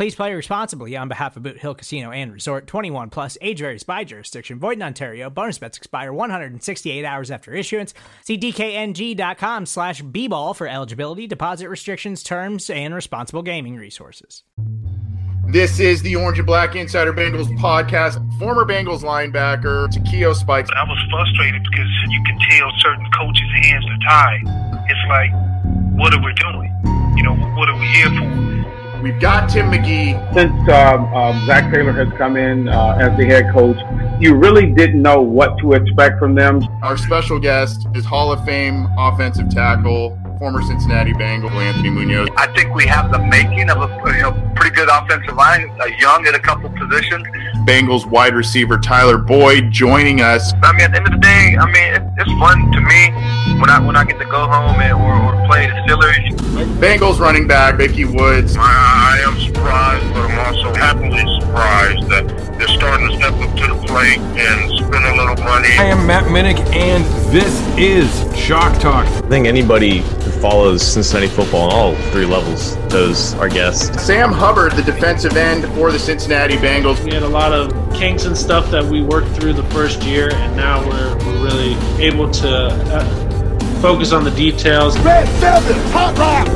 Please play responsibly on behalf of Boot Hill Casino and Resort 21 plus age varies by jurisdiction. Void in Ontario. Bonus bets expire 168 hours after issuance. See DKNG.com slash B ball for eligibility, deposit restrictions, terms, and responsible gaming resources. This is the Orange and Black Insider Bengals podcast. Former Bengals linebacker Takeo Spikes. I was frustrated because you can tell certain coaches' hands are tied. It's like, what are we doing? You know, what are we here for? We've got Tim McGee. Since um, um, Zac Taylor has come in uh, as the head coach, you really didn't know what to expect from them. Our special guest is Hall of Fame offensive tackle, former Cincinnati Bengal Anthony Munoz. I think we have the making of a you know, pretty good offensive line, uh, young at a couple positions. Bengals wide receiver Tyler Boyd joining us. I mean, at the end of the day, I mean, it's fun to me when I when I get to go home and, or, or play the Steelers. Bengals running back Ickey Woods. I, I am surprised, but I'm also happily surprised that they're starting to step up to the plate and spend a little money. I am Matt Minnick, and this is Shock Talk. I think anybody who follows Cincinnati football on all three levels Those our guests. Sam Hubbard, the defensive end for the Cincinnati Bengals. We had a lot of kinks and stuff that we worked through the first year, and now we're, we're really able to uh, focus on the details. Red Velvet Hot Rock.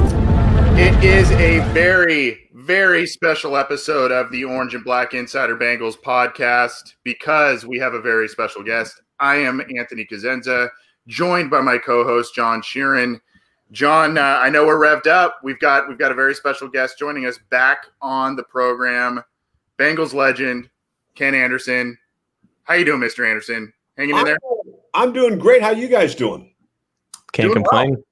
It is a very, very special episode of the Orange and Black Insider Bengals podcast because we have a very special guest. I am Anthony Cosenza, joined by my co-host John Sheeran. John, uh, I know we're revved up. We've got we've got a very special guest joining us back on the program. Bengals legend Ken Anderson. How you doing, Mr. Anderson? Hanging in there? I'm doing great. How you guys doing? Can't Doing complain.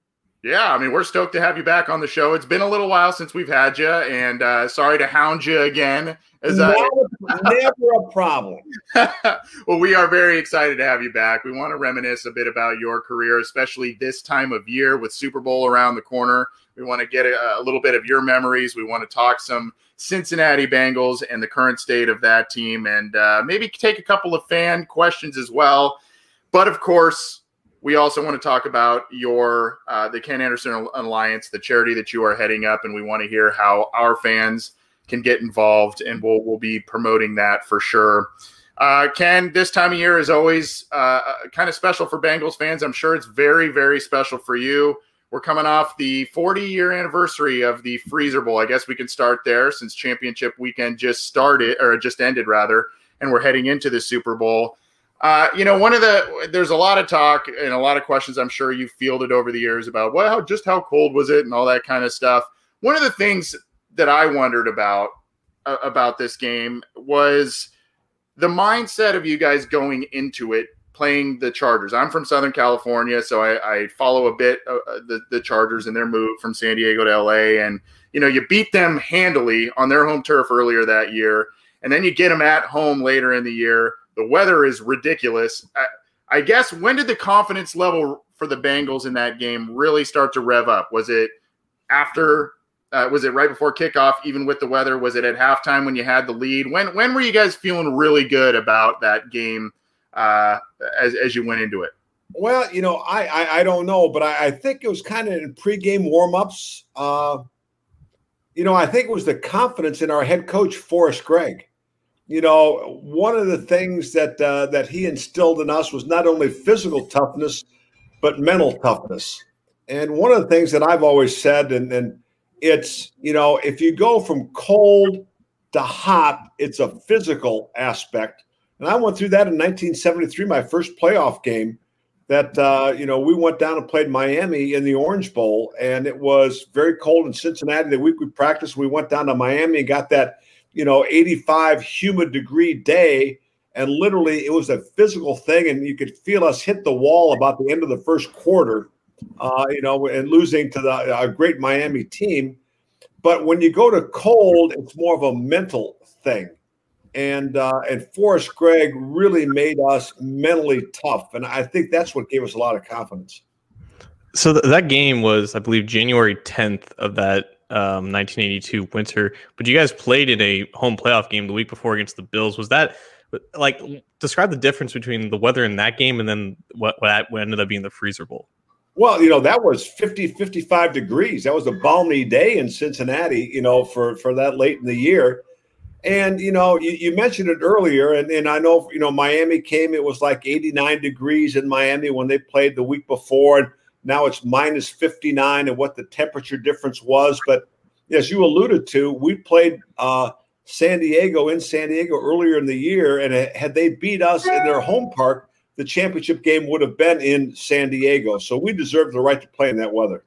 Yeah, I mean, we're stoked to have you back on the show. It's been a little while since we've had you, and uh, sorry to hound you again. As Not I, never a problem. well, we are very excited to have you back. We want to reminisce a bit about your career, especially this time of year with Super Bowl around the corner. We want to get a, a little bit of your memories. We want to talk some Cincinnati Bengals and the current state of that team, and uh, maybe take a couple of fan questions as well. But of course, we also want to talk about your uh, the Ken Anderson Alliance, the charity that you are heading up, and we want to hear how our fans can get involved, and we'll we'll be promoting that for sure. Uh, Ken, this time of year is always uh, kind of special for Bengals fans. I'm sure it's very very special for you. We're coming off the 40 year anniversary of the Freezer Bowl. I guess we can start there since championship weekend just started or just ended rather, and we're heading into the Super Bowl. Uh, you know, one of the there's a lot of talk and a lot of questions I'm sure you fielded over the years about well, how, just how cold was it and all that kind of stuff. One of the things that I wondered about uh, about this game was the mindset of you guys going into it playing the Chargers. I'm from Southern California, so I, I follow a bit uh, the the Chargers and their move from San Diego to LA, and you know you beat them handily on their home turf earlier that year, and then you get them at home later in the year. The weather is ridiculous. I, I guess when did the confidence level for the Bengals in that game really start to rev up? Was it after? Uh, was it right before kickoff? Even with the weather, was it at halftime when you had the lead? When when were you guys feeling really good about that game uh, as as you went into it? Well, you know, I I, I don't know, but I, I think it was kind of in pregame warmups. Uh, you know, I think it was the confidence in our head coach Forrest Gregg. You know, one of the things that uh, that he instilled in us was not only physical toughness, but mental toughness. And one of the things that I've always said, and, and it's you know, if you go from cold to hot, it's a physical aspect. And I went through that in 1973, my first playoff game that uh, you know we went down and played Miami in the Orange Bowl, and it was very cold in Cincinnati. The week we practiced, we went down to Miami and got that you know 85 humid degree day, and literally it was a physical thing, and you could feel us hit the wall about the end of the first quarter, uh, you know, and losing to the a great Miami team. But when you go to cold, it's more of a mental thing and uh, and Forrest Gregg really made us mentally tough, and I think that's what gave us a lot of confidence. So th- that game was, I believe, January 10th of that um, 1982 winter. But you guys played in a home playoff game the week before against the Bills. Was that like describe the difference between the weather in that game and then what what ended up being the freezer bowl? Well, you know, that was 50, 55 degrees. That was a balmy day in Cincinnati, you know, for, for that late in the year. And you know, you, you, mentioned it earlier, and, and I know you know Miami came. It was like 89 degrees in Miami when they played the week before, and now it's minus 59, and what the temperature difference was. But as you alluded to, we played uh, San Diego in San Diego earlier in the year, and had they beat us in their home park, the championship game would have been in San Diego. So we deserve the right to play in that weather.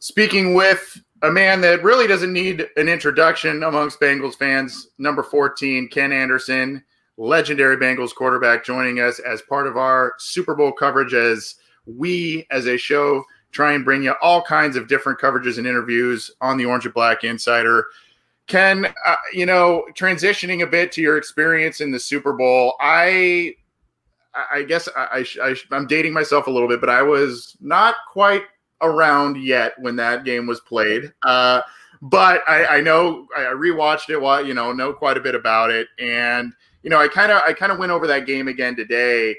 Speaking with a man that really doesn't need an introduction amongst Bengals fans. Number 14, Ken Anderson, legendary Bengals quarterback, joining us as part of our Super Bowl coverage as we, as a show, try and bring you all kinds of different coverages and interviews on the Orange and Black Insider. Ken, uh, you know, transitioning a bit to your experience in the Super Bowl, I, I guess I, I, I'm dating myself a little bit, but I was not quite around yet when that game was played. Uh, but I, I, know I rewatched it while you know know quite a bit about it, and you know I kind of I kind of went over that game again today.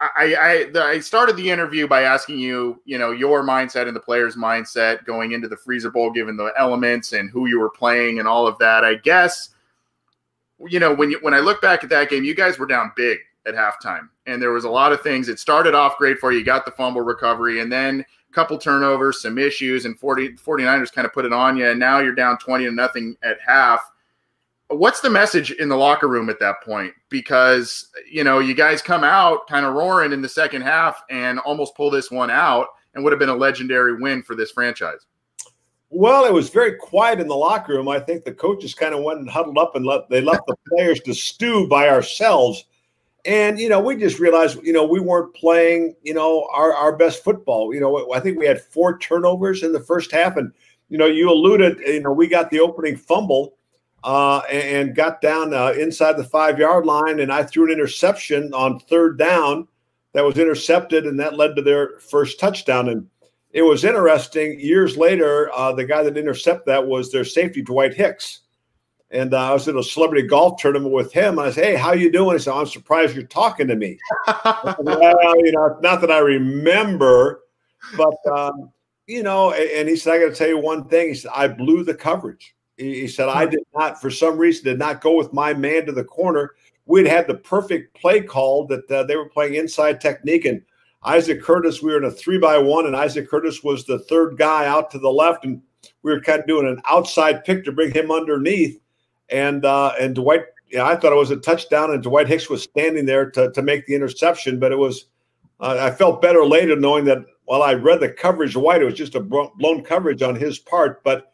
I I, I started the interview by asking you you know your mindset and the player's mindset going into the freezer bowl, given the elements and who you were playing and all of that. I guess you know when you when I look back at that game, you guys were down big at halftime, and there was a lot of things. It started off great for you, got the fumble recovery, and then couple turnovers, some issues, and 40, 49ers kind of put it on you. And now you're down 20 to nothing at half. What's the message in the locker room at that point? Because, you know, you guys come out kind of roaring in the second half and almost pull this one out and would have been a legendary win for this franchise. Well, it was very quiet in the locker room. I think the coaches kind of went and huddled up and let they left the players to stew by ourselves and you know we just realized you know we weren't playing you know our, our best football you know i think we had four turnovers in the first half and you know you alluded you know we got the opening fumble uh, and, got down uh, inside the five yard line and i threw an interception on third down that was intercepted and that led to their first touchdown and it was interesting years later uh, the guy that intercepted that was their safety dwight hicks and uh, I was in a celebrity golf tournament with him. I said, "Hey, how you doing?" He said, "I'm surprised you're talking to me." well, you know, not that I remember, but um, you know. And he said, "I got to tell you one thing." He said, "I blew the coverage." He said, "I did not, for some reason, did not go with my man to the corner. We'd had the perfect play call that uh, they were playing inside technique, and Isaac Curtis. We were in a three by one, and Isaac Curtis was the third guy out to the left, and we were kind of doing an outside pick to bring him underneath." and uh, and Dwight. Yeah, I thought it was a touchdown, and Dwight Hicks was standing there to to make the interception. But it was, uh, I felt better later knowing that while I read the coverage White, it was just a blown coverage on his part. But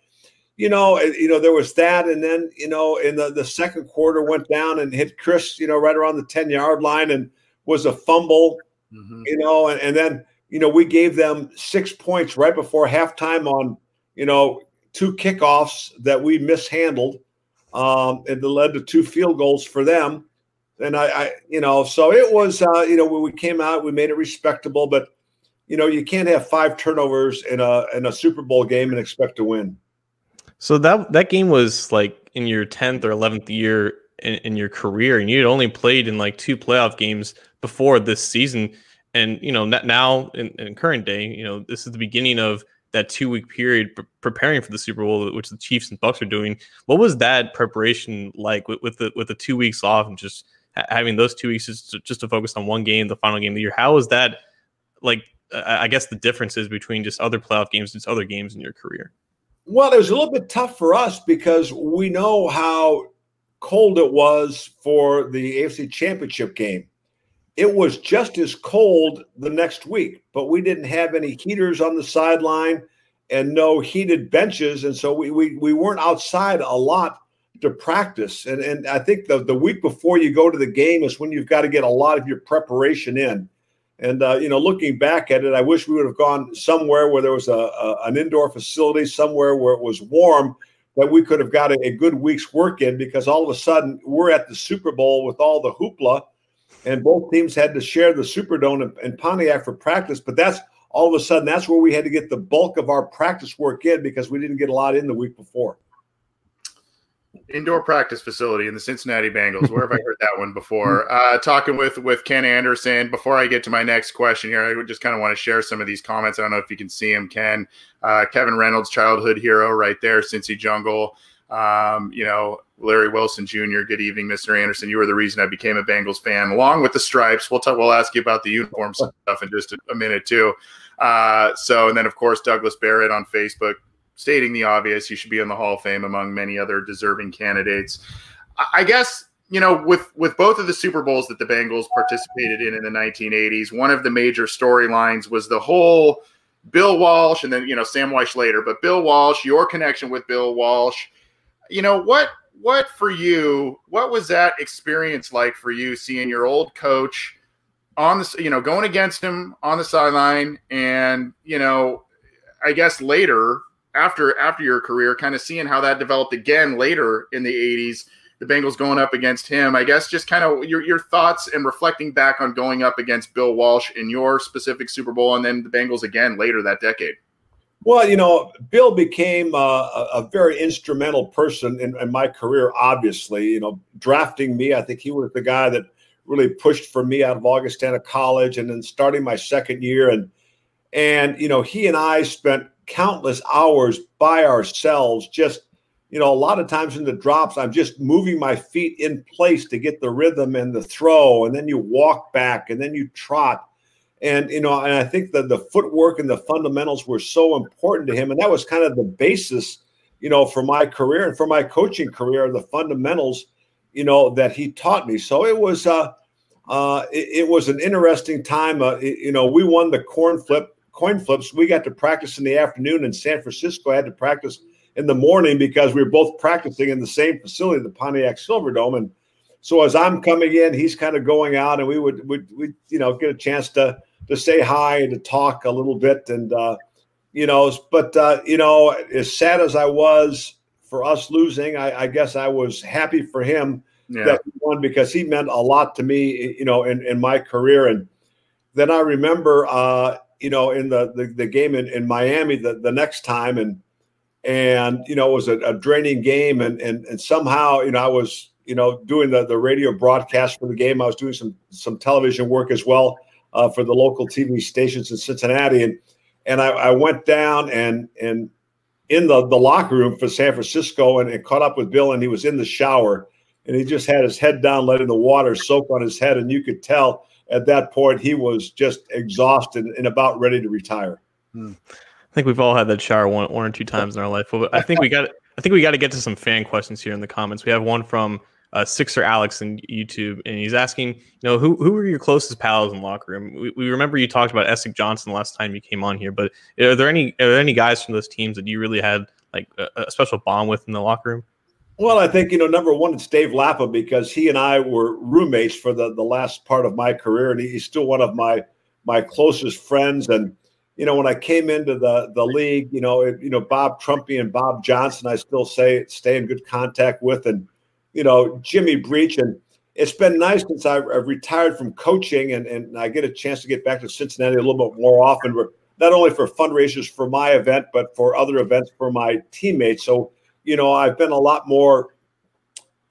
you know, you know, there was that, and then you know, in the the second quarter went down and hit Cris, you know, right around the ten yard line, and was a fumble. Mm-hmm. You know, and, and then you know we gave them six points right before halftime on you know two kickoffs that we mishandled um, and it led to two field goals for them. And I, I you know, so it was, uh, you know, when we came out, we made it respectable, but you know, you can't have five turnovers in a in a Super Bowl game and expect to win. So that that game was like in your tenth or eleventh year in, in, your career, and you had only played in like two playoff games before this season. And you know, now in, in current day, you know, this is the beginning of that two week period pre- preparing for the Super Bowl, which the Chiefs and Bucks are doing. What was that preparation like with, with the with the two weeks off and just ha- having those two weeks just to, just to focus on one game, the final game of the year? How was that like? I guess the differences between just other playoff games and just other games in your career. Well, it was a little bit tough for us because we know how cold it was for the AFC Championship game. it was just as cold the next week, but we didn't have any heaters on the sideline and no heated benches. And so we, we, we weren't outside a lot to practice. And, and I think the, the week before you go to the game is when you've got to get a lot of your preparation in. And, uh, you know, looking back at it, I wish we would have gone somewhere where there was a, a an indoor facility, somewhere where it was warm that we could have got a, a, good week's work in because all of a sudden we're at the Super Bowl with all the hoopla and both teams had to share the Superdome in, in Pontiac for practice. But that's all of a sudden that's where we had to get the bulk of our practice work in because we didn't get a lot in the week before. Indoor practice facility in the Cincinnati Bengals. Where have I heard that one before? Uh, talking with with Ken Anderson. Before I get to my next question here, I would just kind of want to share some of these comments. I don't know if you can see him, Ken. Uh, Kevin Reynolds, childhood hero, right there, Cincy Jungle. Um, you know, Larry Wilson Jr. Good evening, Mr. Anderson. You were the reason I became a Bengals fan, along with the stripes. We'll talk. We'll ask you about the uniform stuff in just a, a minute too. Uh, so, and then of course Douglas Barrett on Facebook stating the obvious. You should be in the Hall of Fame among many other deserving candidates. I guess you know with with both of the Super Bowls that the Bengals participated in in the 1980s, one of the major storylines was the whole Bill Walsh and then you know Sam Wyche later, but Bill Walsh, your connection with Bill Walsh. You know what what for you what was that experience like for you seeing your old coach on the you know going against him on the sideline and you know i guess later after after your career kind of seeing how that developed again later in the 80s the bengals going up against him i guess just kind of your, your thoughts and reflecting back on going up against bill walsh in your specific super bowl and then the bengals again later that decade well, you know, Bill became uh, a, very instrumental person in, in, my career. Obviously, you know, drafting me, I think he was the guy that really pushed for me out of Augustana College, and then starting my second year, and and you know, he and I spent countless hours by ourselves, just you know, a lot of times in the drops, I'm just moving my feet in place to get the rhythm and the throw, and then you walk back, and then you trot and you know, and I think that the footwork and the fundamentals were so important to him, and that was kind of the basis, you know, for my career and for my coaching career, the fundamentals, you know, that he taught me. So it was, uh, uh, it, it was an interesting time. Uh, it, you know, we won the corn flip, coin flips. We got to practice in the afternoon, in San Francisco I had to practice in the morning because we were both practicing in the same facility, the Pontiac Silverdome, and so as I'm coming in, he's kind of going out, and we would would we you know get a chance to to say hi and to talk a little bit. And, uh, you know, but, uh, you know, as sad as I was for us losing, I, I guess I was happy for him yeah. that he won because he meant a lot to me, you know, in, in my career. And then I remember, uh, you know, in the, the, the game in, in Miami the, the next time and, and, you know, it was a, a draining game. And, and, and somehow, you know, I was, you know, doing the, the radio broadcast for the game. I was doing some, some television work as well uh, for the local TV stations in Cincinnati, and and I, I, went down and and in the the locker room for San Francisco and, and caught up with Bill, and he was in the shower, and he just had his head down, letting the water soak on his head, and you could tell at that point he was just exhausted and about ready to retire. Hmm. I think we've all had that shower one one or two times in our life. But I think we got I think we got to get to some fan questions here in the comments. We have one from uh, Sixer Alex in YouTube, and he's asking, you know, who who were your closest pals in locker room? We, we remember you talked about Essex Johnson last time you came on here, but are there any are there any guys from those teams that you really had like a, a special bond with in the locker room? Well, I think you know number one it's Dave Lapham because he and I were roommates for the the last part of my career, and he's still one of my my closest friends. And you know when I came into the the league, you know it, you know Bob Trumpy and Bob Johnson, I still say stay in good contact with, and you know, Jimmy Breech. And it's been nice since I've, I've, retired from coaching and, and I get a chance to get back to Cincinnati a little bit more often, not only for fundraisers for my event, but for other events for my teammates. So, you know, I've been a lot more,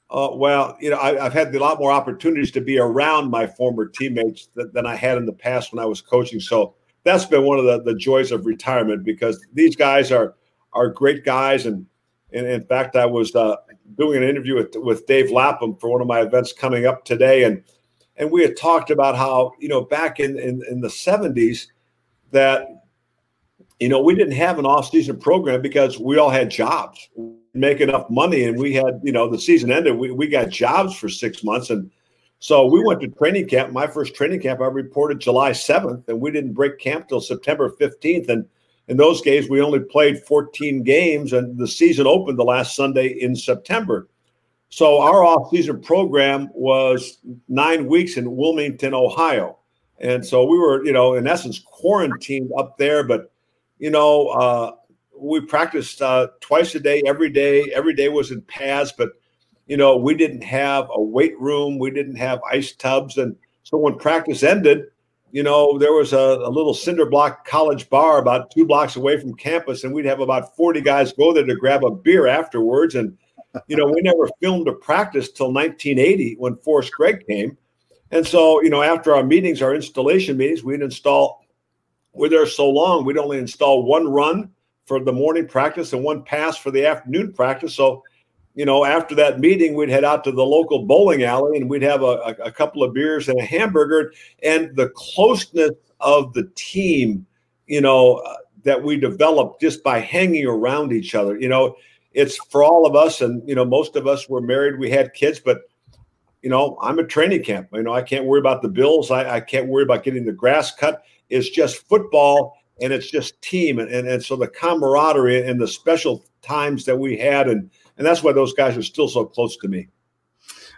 uh, well, you know, I, have had a lot more opportunities to be around my former teammates than, than I had in the past when I was coaching. So that's been one of the, the joys of retirement because these guys are are great guys. And and in fact, I was uh, doing an interview with, with Dave Lapham for one of my events coming up today, and and we had talked about how you know back in in, in the '70s that you know we didn't have an off-season program because we all had jobs, make enough money, and we had you know the season ended, we we got jobs for six months, and So we went to training camp. My first training camp, I reported July 7th, and we didn't break camp till September 15th. And in those days, we only played 14 games, and the season opened the last Sunday in September. So our off-season program was nine weeks in Wilmington, Ohio, and so we were, you know, in essence, quarantined up there. But you know, uh, we practiced uh, twice a day, every day. Every day was in pads, but you know, we didn't have a weight room, we didn't have ice tubs, and so when practice ended, you know, there was a, a, little cinder block college bar about two blocks away from campus, and we'd have about 40 guys go there to grab a beer afterwards. And, you know, we never filmed a practice till 1980 when Forrest Gregg came. And so, you know, after our meetings, our installation meetings, we'd install, we're there so long, we'd only install one run for the morning practice and one pass for the afternoon practice. So, you know, after that meeting, we'd head out to the local bowling alley and we'd have a, a, a couple of beers and a hamburger. And the closeness of the team, you know, uh, that we developed just by hanging around each other, you know, it's for all of us. And, you know, most of us were married, we had kids, but, you know, I'm a training camp. You know, I can't worry about the bills. I, I can't worry about getting the grass cut. It's just football and it's just team. And, and, and so the camaraderie and the special times that we had and, and that's why those guys are still so close to me.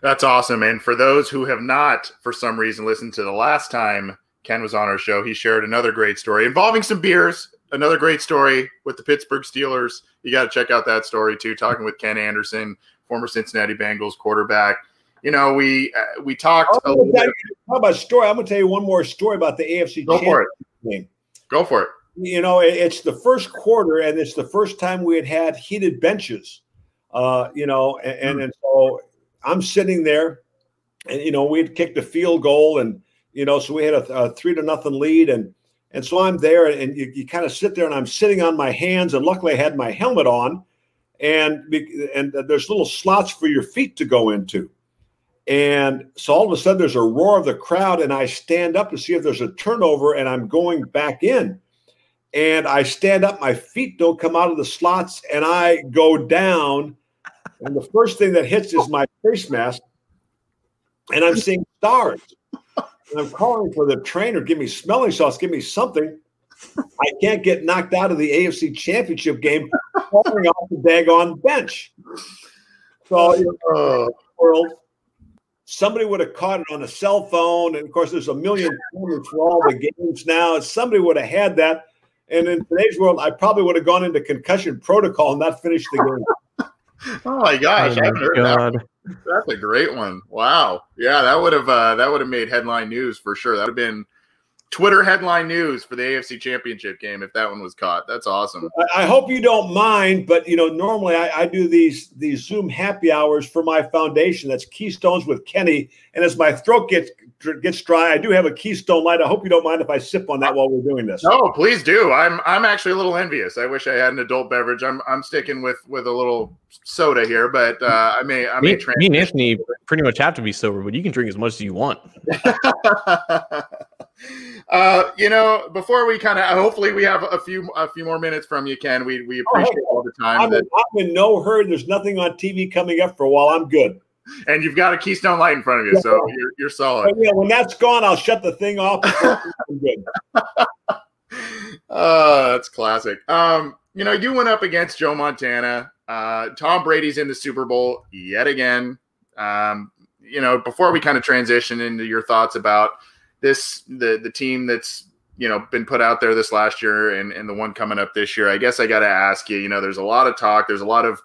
That's awesome. And for those who have not, for some reason, listened to the last time Ken was on our show, he shared another great story involving some beers. Another great story with the Pittsburgh Steelers. You got to check out that story too. Talking with Ken Anderson, former Cincinnati Bengals quarterback. You know, we uh, we talked. a little bit. How about story? I'm going to tell you one more story about the AFC. Go for it. Game. Go for it. You know, it's the first quarter, and it's the first time we had had heated benches uh, you know, and, and, and so I'm sitting there, and you know, we had kicked a field goal, and you know, so we had a, a three to nothing lead, and and so I'm there, and you, you kind of sit there, and I'm sitting on my hands, and luckily I had my helmet on, and and there's little slots for your feet to go into. And so all of a sudden there's a roar of the crowd, and I stand up to see if there's a turnover, and I'm going back in. And I stand up, my feet don't come out of the slots, and I go down and the first thing that hits is my face mask, and I'm seeing stars. And I'm calling for the trainer, give me smelling salts, give me something. I can't get knocked out of the AFC Championship game falling off the daggone bench. So, the oh. world, somebody would have caught it on a cell phone. And of course, there's a million cameras for all the games now. Somebody would have had that. And in today's world, I probably would have gone into concussion protocol and not finished the game. Oh my gosh, oh my I haven't heard God. that. That's a great one. Wow. Yeah, that would have uh, that would have made headline news for sure. That would have been Twitter headline news for the AFC Championship game if that one was caught. That's awesome. I hope you don't mind, but you know, normally I, I, do these these Zoom happy hours for my foundation. That's Keystones with Kenny, and as my throat gets gets dry, I do have a Keystone Light. I hope you don't mind if I sip on that while we're doing this. No, please do. I'm I'm actually a little envious. I wish I had an adult beverage. I'm I'm sticking with with a little soda here, but uh, I may I may. Me, me and Anthony pretty much have to be sober, but you can drink as much as you want. Uh, you know, before we kind of hopefully we have a few a few more minutes from you, Ken. We we oh, appreciate oh, all the time. I'm, that, I'm in no hurry. There's nothing on TV coming up for a while. I'm good. And you've got a Keystone Light in front of you, yeah. so you're you're solid. yeah, when that's gone, I'll shut the thing off. I'm good. oh, that's classic. Um, you know, you went up against Joe Montana. Uh, Tom Brady's in the Super Bowl yet again. Um, you know, before we kind of transition into your thoughts about this the the team that's you know been put out there this last year and and the one coming up this year. I guess I got to ask you. You know, there's a lot of talk. There's a lot of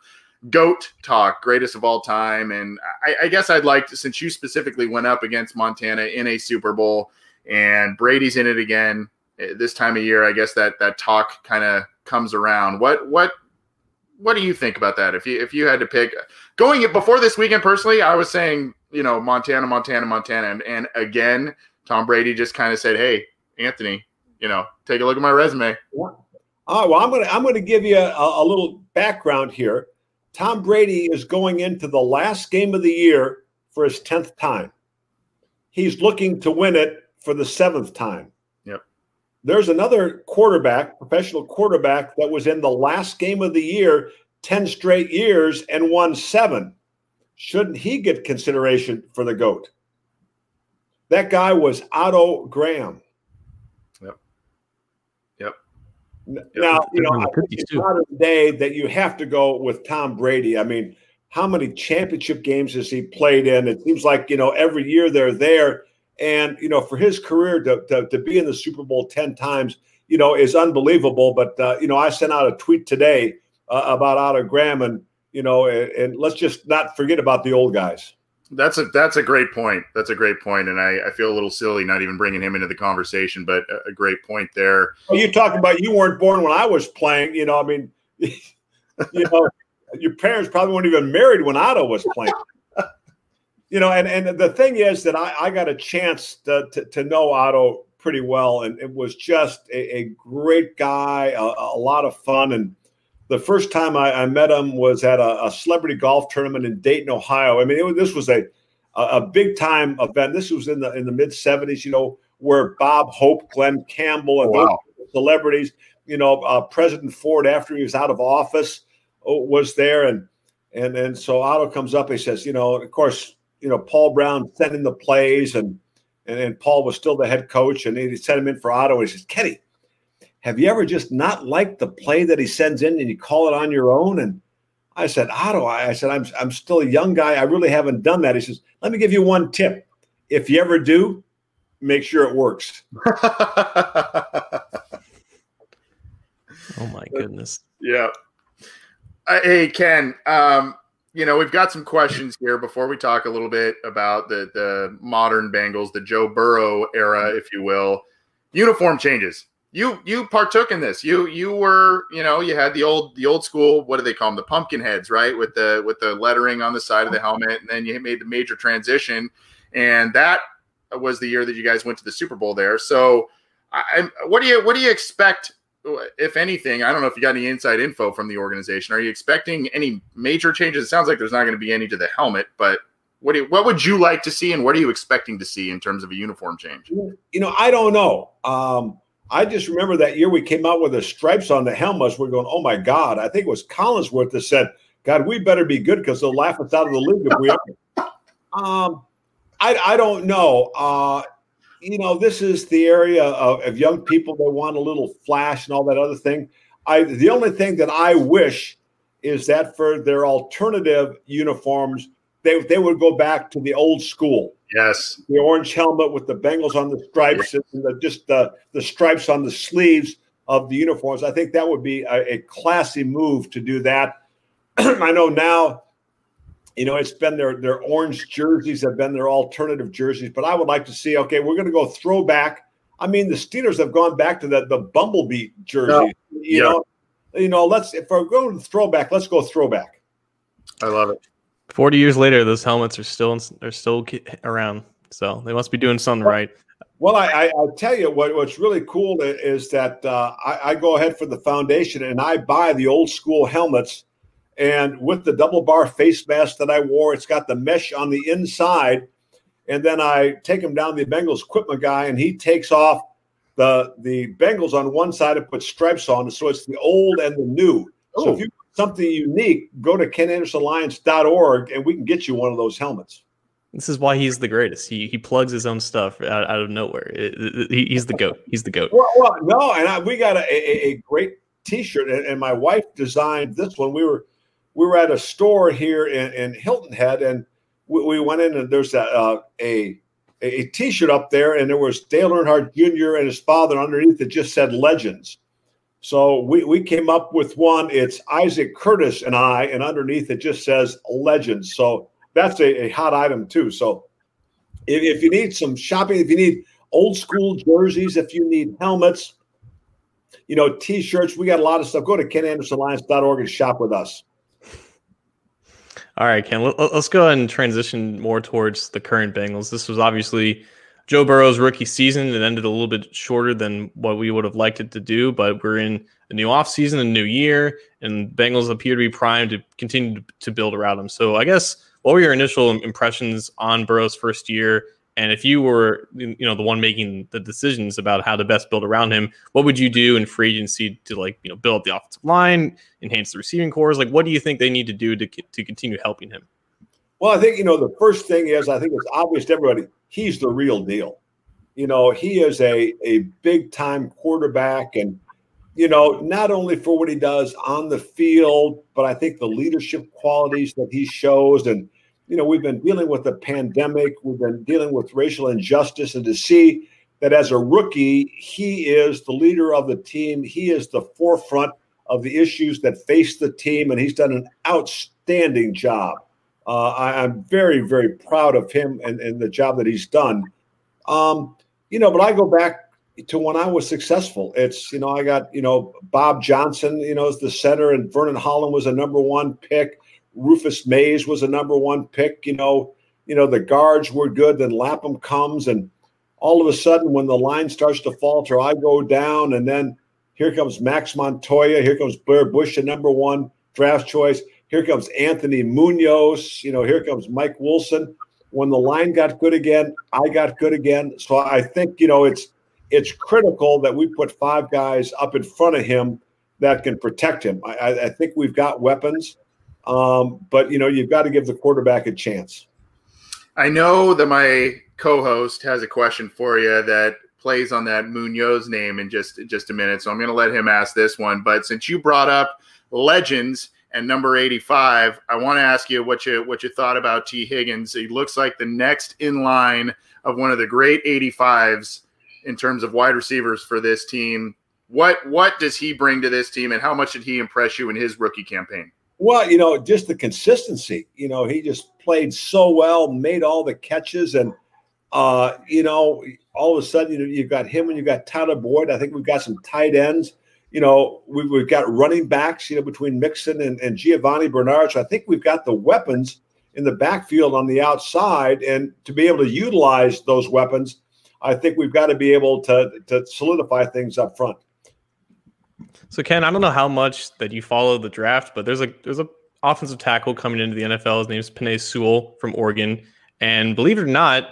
goat talk, greatest of all time, and I, I guess I'd like to, since you specifically went up against Montana in a Super Bowl and Brady's in it again eh, this time of year. I guess that that talk kind of comes around. What what what do you think about that? If you if you had to pick going before this weekend, personally, I was saying you know Montana, Montana, Montana, and, and again Tom Brady just kind of said, "Hey, Anthony, you know, take a look at my resume." Yeah. All right, well, I'm going to I'm going to give you a, a little background here. Tom Brady is going into the last game of the year for his tenth time. He's looking to win it for the seventh time. Yep. There's another quarterback, professional quarterback, that was in the last game of the year 10 straight years and won seven. Shouldn't he get consideration for the GOAT? That guy was Otto Graham. Yep. Yep. Now, you know, it's modern day that you have to go with Tom Brady. I mean, how many championship games has he played in? It seems like, you know, every year they're there. And, you know, for his career to, to, to be in the Super Bowl 10 times, you know, is unbelievable. But, uh, you know, I sent out a tweet today uh, about Otto Graham and, you know, and, and let's just not forget about the old guys. That's a that's a great point. That's a great point, and I, I feel a little silly not even bringing him into the conversation, but a, a great point there. Well, you talking about you weren't born when I was playing. You know, I mean, you know, your parents probably weren't even married when Otto was playing. you know, and and the thing is that I, I got a chance to, to, to know Otto pretty well, and it was just a, a great guy, a, a, lot of fun, and the first time I, I met him was at a, a, celebrity golf tournament in Dayton, Ohio. I mean, was, this was a a, big time event. This was in the in the mid '70s, you know, where Bob Hope, Glen Campbell, and wow. celebrities, you know, uh, President Ford, after he was out of office, uh, was there, and and and so Otto comes up. He says, you know, of course, you know, Paul Brown sent in the plays, and and, and Paul was still the head coach, and he sent him in for Otto. And he says, Kenny, have you ever just not liked the play that he sends in and you call it on your own? And I said, Otto, I said, I'm, I'm still a young guy. I really haven't done that. He says, let me give you one tip. If you ever do, make sure it works. oh my goodness. Yeah. Uh, hey, Ken, um, you know, we've got some questions here before we talk a little bit about the, the modern Bengals, the Joe Burrow era, if you will. Uniform changes you you partook in this. You you were you know you had the old the old school what do they call them the pumpkin heads right with the with the lettering on the side of the helmet, and then you made the major transition, and that was the year that you guys went to the Super Bowl there. So, I, what do you what do you expect? If anything, I don't know if you got any inside info from the organization. Are you expecting any major changes? It sounds like there's not going to be any to the helmet, but what do you, what would you like to see, and what are you expecting to see in terms of a uniform change? You know, I don't know. Um, I just remember that year we came out with the stripes on the helmets. We're going, oh my God. I think it was Collinsworth that said, God, we better be good because they'll laugh us out of the league if we are. Um, I, I don't know. Uh, you know, this is the area of, of young people that want a little flash and all that other thing. I the only thing that I wish is that for their alternative uniforms, they, they would go back to the old school. Yes. The orange helmet with the Bengals on the stripes and the, just the, the stripes on the sleeves of the uniforms. I think that would be a, a classy move to do that. I know now, you know, it's been their their orange jerseys have been their alternative jerseys, but I would like to see. Okay, we're going to go throwback. I mean, the Steelers have gone back to the the bumblebee jersey. Yeah. You yeah. know, you know. Let's if we're going throwback, let's go throwback. I love it. Forty years later, those helmets are still are still around, so they must be doing something right. Well, I, I will tell you what what's really cool is that uh, I, I, go ahead for the foundation and I buy the old school helmets, and with the double bar face mask that I wore, it's got the mesh on the inside, and then I take them down the Bengals equipment guy, and he takes off the the Bengals on one side and puts stripes on, so it's the old and the new. Ooh. So if you something unique, go to kenandersonalliance.org and we can get you one of those helmets. This is why he's the greatest. He he plugs his own stuff out, out of nowhere. It, it, he's the goat. He's the goat. Well, well no, and I, we got a, a, a great T-shirt, and, and, my wife designed this one. We were we were at a store here in, in Hilton Head, and we, we, went in, and there's a, uh, a a T-shirt up there, and there was Dale Earnhardt Jr. and his father underneath it just said Legends. So we, we came up with one. It's Isaac Curtis and I, and underneath it just says legends. So that's a, a hot item too. So if, if you need some shopping, if you need old school jerseys, if you need helmets, you know, t-shirts, we got a lot of stuff. Go to kenandersonalliance.org and shop with us. All right, Ken, let's go ahead and transition more towards the current Bengals. This was obviously Joe Burrow's rookie season. It ended a little bit shorter than what we would have liked it to do, but we're in a new offseason, a new year, and Bengals appear to be primed to continue to build around him. So I guess what were your initial impressions on Burrow's first year? And if you were, you know, the one making the decisions about how to best build around him, what would you do in free agency to like, you know, build the offensive line, enhance the receiving cores? Like, what do you think they need to do to to continue helping him? Well, I think you know the first thing is I think it's obvious to everybody he's the real deal. You know, he is a a big time quarterback, and you know not only for what he does on the field, but I think the leadership qualities that he shows. And you know, we've been dealing with the pandemic, we've been dealing with racial injustice, and to see that as a rookie, he is the leader of the team. He is the forefront of the issues that face the team, and he's done an outstanding job. Uh, I, am very, very proud of him and, and the job that he's done. Um, you know, but I go back to when I was successful. It's, you know, I got, you know, Bob Johnson, you know, as the center, and Vernon Holland was a number one pick. Rufus Mays was a number one pick. You know, you know, the guards were good. Then Lapham comes, and all of a sudden, when the line starts to falter, I go down, and then here comes Max Montoya. Here comes Blair Bush, the number one draft choice. Here comes Anthony Munoz. You know, here comes Mike Wilson. When the line got good again, I got good again. So I think you know it's it's critical that we put five guys up in front of him that can protect him. I, I think we've got weapons, um, but you know you've got to give the quarterback a chance. I know that my co-host has a question for you that plays on that Munoz name in just just a minute. So I'm going to let him ask this one. But since you brought up legends and number 85, I want to ask you what you what you thought about Tee Higgins. He looks like the next in line of one of the great 85s in terms of wide receivers for this team. What what does he bring to this team, and how much did he impress you in his rookie campaign? Well, you know, just the consistency. You know, he just played so well, made all the catches, and uh, you know, all of a sudden, you know, you've got him and you've got Tyler Boyd. I think we've got some tight ends. You know, we've, we've got running backs, you know, between Mixon and, and Giovani Bernard. So I think we've got the weapons in the backfield on the outside. And to be able to utilize those weapons, I think we've got to be able to, to solidify things up front. So Ken, I don't know how much that you follow the draft, but there's a there's a offensive tackle coming into the NFL. His name is Penei Sewell from Oregon, and believe it or not,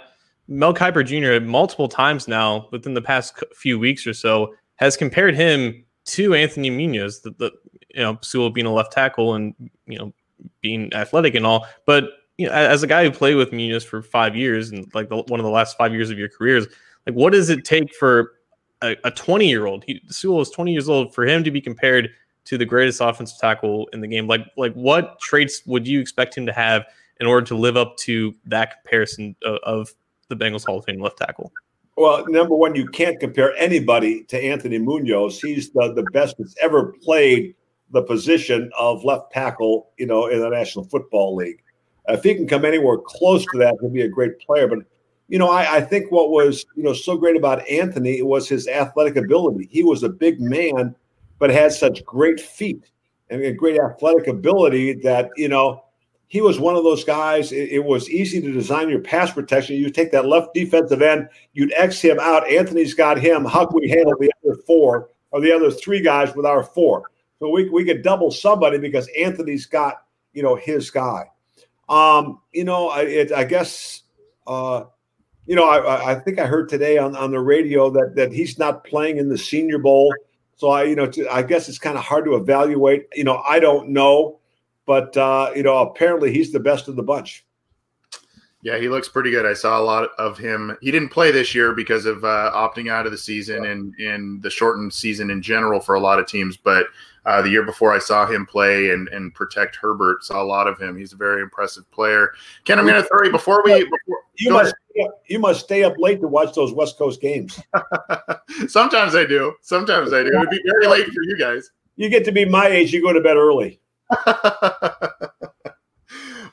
Mel Kiper Jr. multiple times now within the past few weeks or so has compared him to Anthony Munoz, the, the you know Sewell being a left tackle and you know being athletic and all, but you know as a guy who played with Munoz for five years and like the, one of the last five years of your careers, like what does it take for a 20 year old? Sewell is 20 years old for him to be compared to the greatest offensive tackle in the game. Like like what traits would you expect him to have in order to live up to that comparison of, of the Bengals Hall of Fame left tackle? Well, number one, you can't compare anybody to Anthony Munoz. He's the, the best that's ever played the position of left tackle, you know, in the National Football League. If he can come anywhere close to that, he'll be a great player. But you know, I, I, think what was you know so great about Anthony was his athletic ability. He was a big man, but had such great feet and great athletic ability that you know he was one of those guys. It, it, was easy to design your pass protection. You take that left defensive end, you'd X him out. Anthony's got him. How can we handle the other four or the other three guys with our four? So we, we could double somebody because Anthony's got, you know, his guy. Um, you know, I, it, I guess, uh, you know, I, I think I heard today on, on the radio that, that he's not playing in the Senior Bowl. So I, you know, I guess it's kind of hard to evaluate. You know, I don't know but uh, you know, apparently he's the best of the bunch. Yeah, he looks pretty good. I saw a lot of him. He didn't play this year because of uh, opting out of the season and in the shortened season in general for a lot of teams. But uh, the year before, I saw him play and, and protect Herbert. Saw a lot of him. He's a very impressive player. Ken, I'm going to throw you before we. Before, you must you must stay up late to watch those West Coast games. Sometimes I do. Sometimes I do. It would be very late for you guys. You get to be my age. You go to bed early.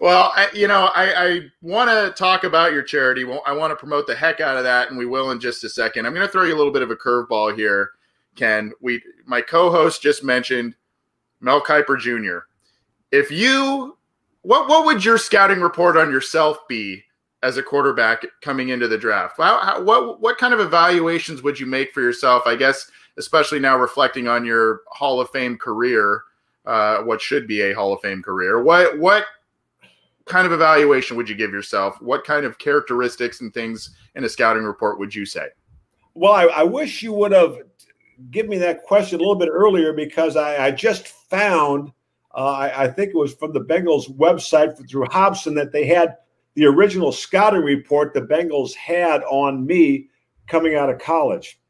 well, I, you know, I, I want to talk about your charity. I want to promote the heck out of that, and we will in just a second. I'm going to throw you a little bit of a curveball here, Ken. We, my co-host just mentioned Mel Kiper Jr. If you, what what would your scouting report on yourself be as a quarterback coming into the draft? How, how, what what kind of evaluations would you make for yourself? I guess, especially now reflecting on your Hall of Fame career uh, what should be a Hall of Fame career. What what kind of evaluation would you give yourself? What kind of characteristics and things in a scouting report would you say? Well, I, I wish you would have given me that question a little bit earlier because I, I just found Uh, I, I, think it was from the Bengals website through Hobson that they had the original scouting report the Bengals had on me coming out of college.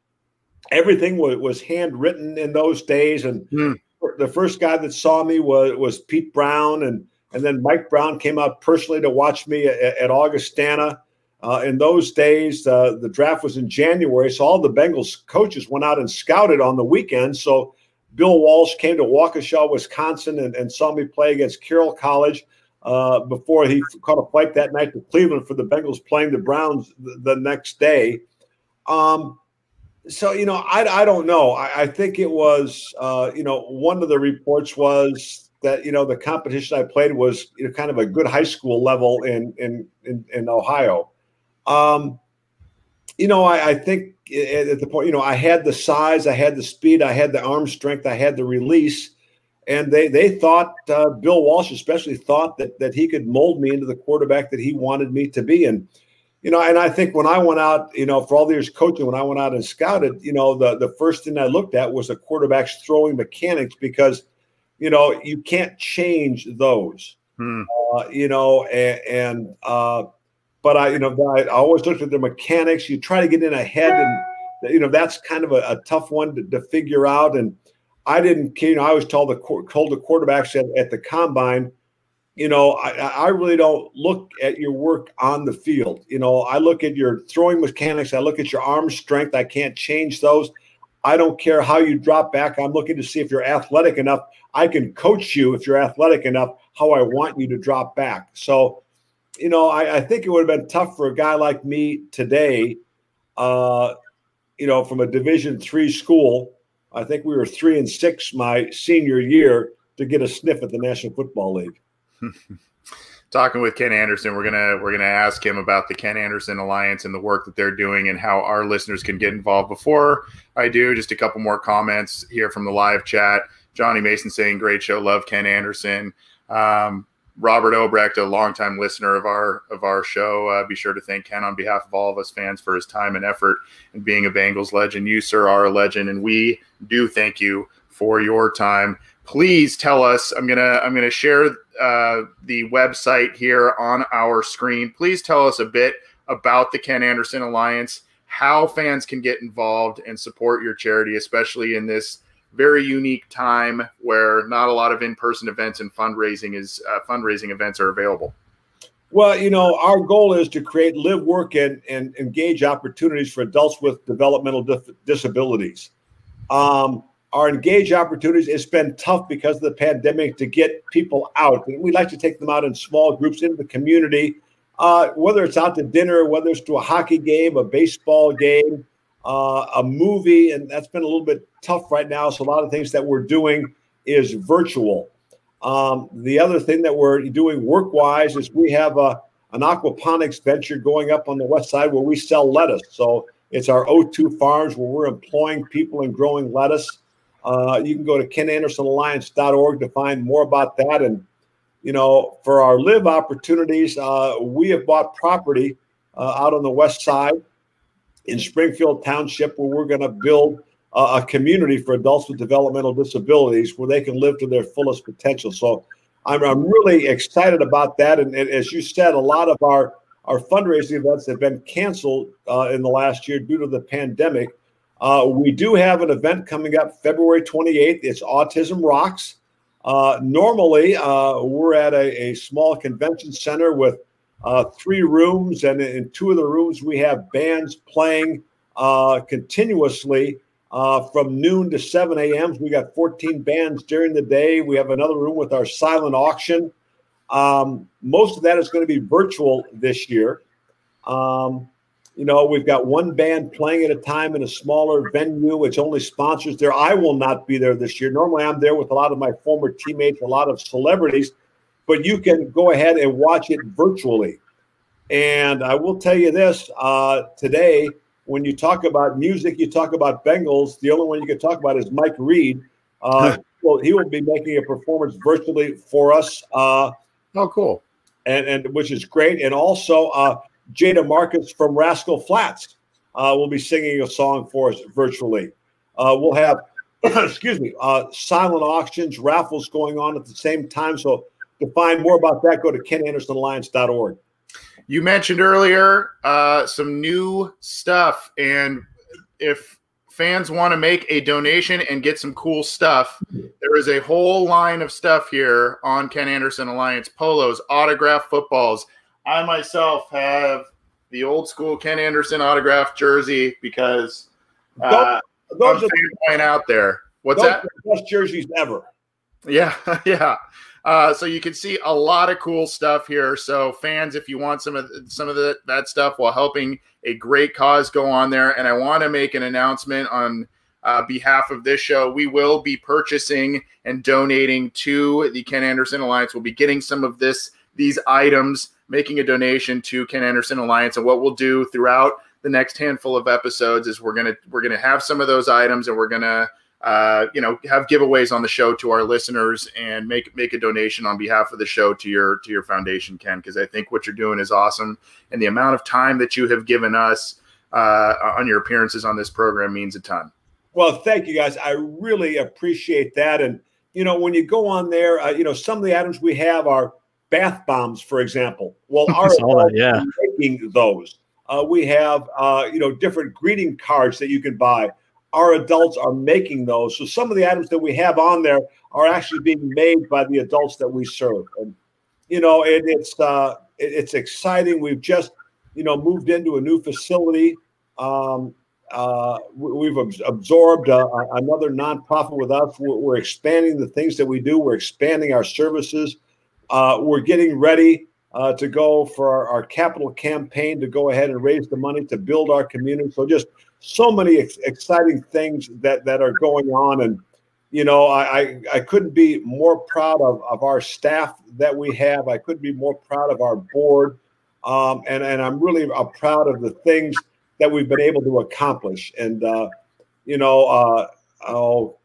Everything was, was handwritten in those days, and mm. The first guy that saw me was was Pete Brown, and and then Mike Brown came out personally to watch me at, at Augustana. Uh, in those days, uh, the draft was in January, so all the Bengals coaches went out and scouted on the weekend. So Bill Walsh came to Waukesha, Wisconsin, and, and saw me play against Carroll College uh, before he caught a flight that night to Cleveland for the Bengals playing the Browns the, the next day. Um, so you know, I, I don't know. I, I think it was uh, you know one of the reports was that you know the competition I played was you know, kind of a good high school level in in in, in Ohio. Um, you know, I, I, think at the point, you know, I had the size, I had the speed, I had the arm strength, I had the release, and they they thought uh, Bill Walsh especially thought that that he could mold me into the quarterback that he wanted me to be. And you know, and I think when I went out, you know, for all the years coaching, when I went out and scouted, you know, the the first thing I looked at was the quarterback's throwing mechanics because, you know, you can't change those. Hmm. Uh, you know, and, and uh, but I, you know, I, I, always looked at the mechanics. You try to get in ahead, and you know that's kind of a, a tough one to, to, figure out. And I didn't, you know, I was told the told the quarterbacks at, at the combine, you know, I, I really don't look at your work on the field. You know, I look at your throwing mechanics. I look at your arm strength. I can't change those. I don't care how you drop back. I'm looking to see if you're athletic enough. I can coach you if you're athletic enough how I want you to drop back. So you know, I, I, think it would have been tough for a guy like me today, uh, you know, from a Division three school. I think we were three and six my senior year to get a sniff at the National Football League. Talking with Ken Anderson, we're gonna we're gonna ask him about the Ken Anderson Alliance and the work that they're doing and how our listeners can get involved. Before I do, just a couple more comments here from the live chat. Johnny Mason saying, "Great show, love Ken Anderson." Um, Robert Obrecht, a longtime listener of our of our show. Uh, be sure to thank Ken on behalf of all of us fans for his time and effort and being a Bengals legend. You, sir, are a legend, and we do thank you for your time. Please tell us. I'm gonna I'm gonna share uh, the website here on our screen. Please tell us a bit about the Ken Anderson Alliance, how fans can get involved and support your charity, especially in this very unique time where not a lot of in-person events and fundraising is uh, fundraising events are available. Well, you know, our goal is to create live, work, and, and engage opportunities for adults with developmental dif- disabilities. Um, our engage opportunities, it's been tough because of the pandemic to get people out. And we like to take them out in small groups into the community, uh, whether it's out to dinner, whether it's to a hockey game, a baseball game, uh, a movie, and that's been a little bit tough right now. So a lot of things that we're doing is virtual. Um, the other thing that we're doing work wise is we have a, an aquaponics venture going up on the west side where we sell lettuce. So it's our O2 farms where we're employing people and growing lettuce. Uh, you can go to kenandersonalliance.org to find more about that. And, you know, for our live opportunities, uh, we have bought property uh, out on the west side in Springfield Township where we're going to build a community for adults with developmental disabilities where they can live to their fullest potential. So I'm, I'm really excited about that. And, and, as you said, a lot of our, our fundraising events have been canceled uh, in the last year due to the pandemic. Uh, we do have an event coming up February 28th. It's Autism Rocks. Uh, normally, uh, we're at a, a small convention center with uh, three rooms, and in two of the rooms we have bands playing uh, continuously uh, from noon to 7 a.m. We got 14 bands during the day. We have another room with our silent auction. Um, most of that is going to be virtual this year. Um, you know, we've got one band playing at a time in a smaller venue. It's only sponsors there. I will not be there this year. Normally, I'm there with a lot of my former teammates, a lot of celebrities but you can go ahead and watch it virtually. And I will tell you this uh, today, when you talk about music, you talk about Bengals. The only one you can talk about is Mike Reid. Uh, well, he will be making a performance virtually for us. Uh, oh, cool! And and which is great. And also, uh, Jay DeMarcus from Rascal Flatts uh, will be singing a song for us virtually. Uh, we'll have excuse me, uh, silent auctions, raffles going on at the same time. So to find more about that, go to kenandersonalliance.org. You mentioned earlier uh, some new stuff, and if fans want to make a donation and get some cool stuff, there is a whole line of stuff here on Ken Anderson Alliance polos, autograph footballs. I myself have the old school Ken Anderson autographed jersey because uh, those I'm are out there. What's those that? the best jerseys ever. Yeah, yeah. Uh, so you can see a lot of cool stuff here. So fans, if you want some of some of the, that stuff while helping a great cause go on there, and I want to make an announcement on uh, behalf of this show, we will be purchasing and donating to the Ken Anderson Alliance. We'll be getting some of this these items, making a donation to Ken Anderson Alliance, and what we'll do throughout the next handful of episodes is we're gonna we're gonna have some of those items, and we're gonna uh, you know, have giveaways on the show to our listeners and make make a donation on behalf of the show to your to your foundation, Ken, because I think what you're doing is awesome, and the amount of time that you have given us uh, on your appearances on this program means a ton. Well, thank you guys. I really appreciate that. And you know, when you go on there, uh, you know, some of the items we have are bath bombs, for example. Well, our that, yeah. making those. Uh, we have uh, you know different greeting cards that you can buy. Our adults are making those. So some of the items that we have on there are actually being made by the adults that we serve. And you know, it, it's uh, it, it's exciting. We've just you know moved into a new facility. Um, uh, we- we've absorbed uh, another nonprofit with us. We're expanding the things that we do. We're expanding our services. Uh, we're getting ready uh, to go for our, our capital campaign to go ahead and raise the money to build our community. So just so many ex- exciting things that that are going on, and you know, I I, I couldn't be more proud of, of our staff that we have. I couldn't be more proud of our board, um, and and I'm really uh, proud of the things that we've been able to accomplish. And uh, you know, uh, oh,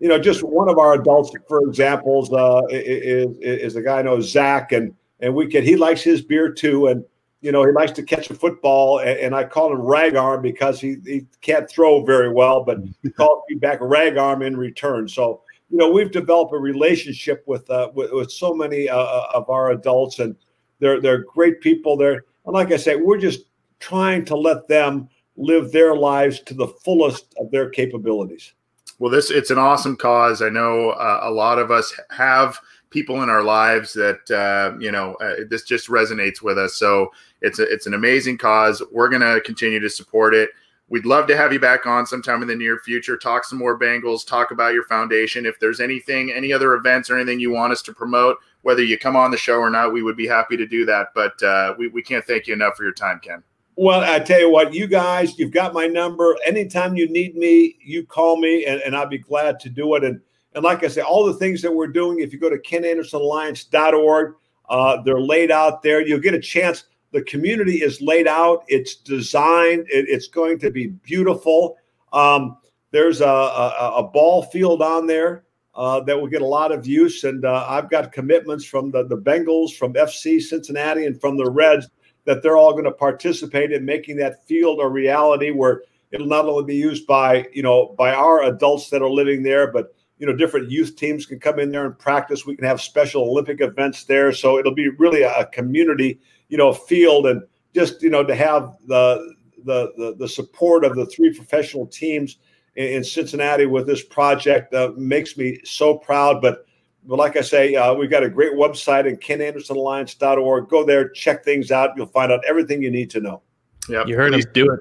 you know, just one of our adults, for examples, uh, is is a guy I know Zach, and and we can he likes his beer too, and you know he likes to catch a football, and, and I call him rag arm because he he can't throw very well, but he calls me back rag arm in return. So you know we've developed a relationship with uh, with, with so many uh, of our adults, and they're they're great people. They're and like I say, we're just trying to let them live their lives to the fullest of their capabilities. Well, this it's an awesome cause. I know uh, a lot of us have people in our lives that uh, you know uh, this just resonates with us. So it's a, it's an amazing cause. We're gonna continue to support it. We'd love to have you back on sometime in the near future. Talk some more Bengals. Talk about your foundation. If there's anything, any other events or anything you want us to promote, whether you come on the show or not, we would be happy to do that. But uh, we we can't thank you enough for your time, Ken. Well, I tell you what, you guys, you've got my number. Anytime you need me, you call me, and, and I'll be glad to do it. And and like I say, all the things that we're doing, if you go to kenandersonalliance.org, uh, they're laid out there. You'll get a chance. The community is laid out. It's designed. It, it's going to be beautiful. Um, there's a, a, a ball field on there uh, that will get a lot of use, and uh, I've got commitments from the the Bengals, from FC Cincinnati, and from the Reds that they're all going to participate in making that field a reality where it'll not only be used by you know by our adults that are living there but you know different youth teams can come in there and practice. We can have special olympic events there. So it'll be really a, community you know field. And just you know to have the the the, the support of the three professional teams in, in cincinnati with this project uh, makes me so proud. But but like I say, uh, we've got a great website at kenandersonalliance.org. Go there, check things out. You'll find out everything you need to know. Yep. You heard Please- him do it.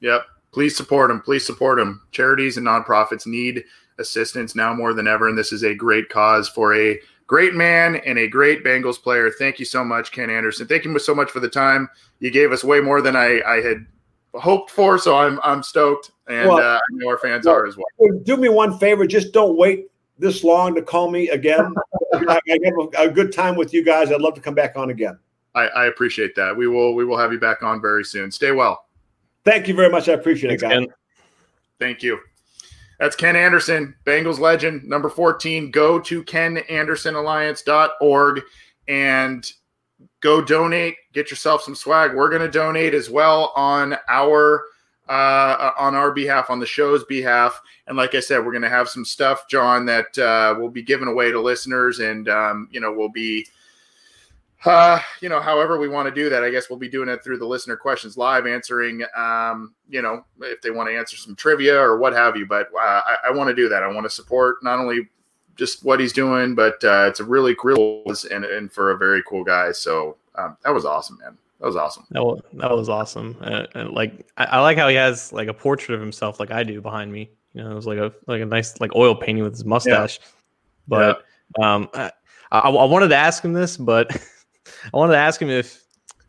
Yep. Please support them. Please support them. Charities and nonprofits need assistance now more than ever. And this is a great cause for a great man and a great Bengals player. Thank you so much, Ken Anderson. Thank you so much for the time. You gave us way more than I, I had hoped for. So I'm, I'm stoked. And Well- uh, I know our fans are as well. Do me one favor, just don't wait this long to call me again. I, I have a, a good time with you guys. I'd love to come back on again. I, I appreciate that. We will, we will have you back on very soon. Stay well. Thank you very much. I appreciate Thanks, it, guys. Ken. Thank you. That's Ken Anderson, Bengals legend, number 14. Go to kenandersonalliance.org and go donate. Get yourself some swag. We're going to donate as well on our uh, on our behalf, on the show's behalf. And like I said, we're going to have some stuff, John, that uh, will be given away to listeners, and um, you know, we'll be, uh, you know, however we want to do that. I guess we'll be doing it through the listener questions live, answering, um, you know, if they want to answer some trivia or what have you. But uh, I, I want to do that. I want to support not only just what he's doing, but uh, it's a really cool and and for a very cool guy. So um, that was awesome, man. That was awesome. That was, that was awesome. Uh, and like I, I, like how he has like a portrait of himself, like I do behind me. You know, it was like a like a nice like oil painting with his mustache. Yeah. But yeah. um, I, I, I wanted to ask him this, but I wanted to ask him if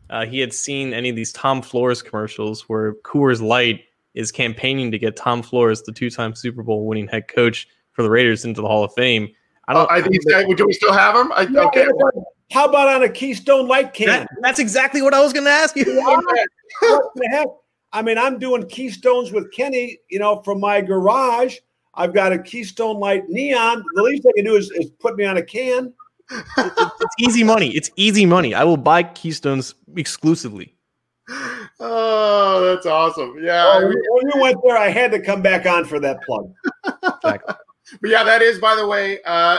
uh, he had seen any of these Tom Flores commercials where Coors Light is campaigning to get Tom Flores, the two-time Super Bowl winning head coach for the Raiders, into the Hall of Fame. I don't. Uh, I think. Do we still have him? I, okay. How about on a Keystone Light can? That, that's exactly what I was going to ask you. what the heck? I mean, I'm doing Keystones with Kenny, you know, from my garage. I've got a Keystone Light neon. The least I can do is, is put me on a can. it's easy money. It's easy money. I will buy Keystones exclusively. Oh, that's awesome. Yeah. when you went there, I had to come back on for that plug. Exactly. But yeah, that is, by the way, uh,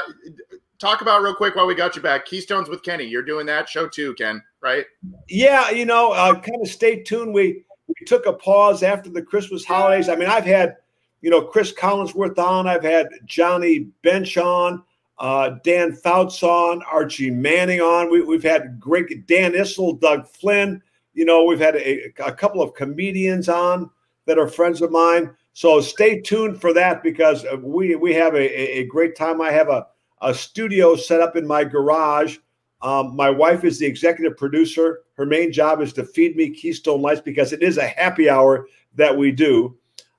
talk about real quick while we got you back. Keystones with Kenny. You're doing that show too, Ken, right? Yeah, you know, uh, kind of stay tuned. We we took a pause after the Christmas holidays. I mean, I've had, you know, Cris Collinsworth on. I've had Johnny Bench on, uh, Dan Fouts on, Archie Manning on. We, have had great Dan Issel, Doug Flynn. You know, we've had a, a couple of comedians on that are friends of mine. So stay tuned for that because we we have a, a great time. I have a, a studio set up in my garage. Um, my wife is the executive producer. Her main job is to feed me Keystone Lights because it is a happy hour that we do.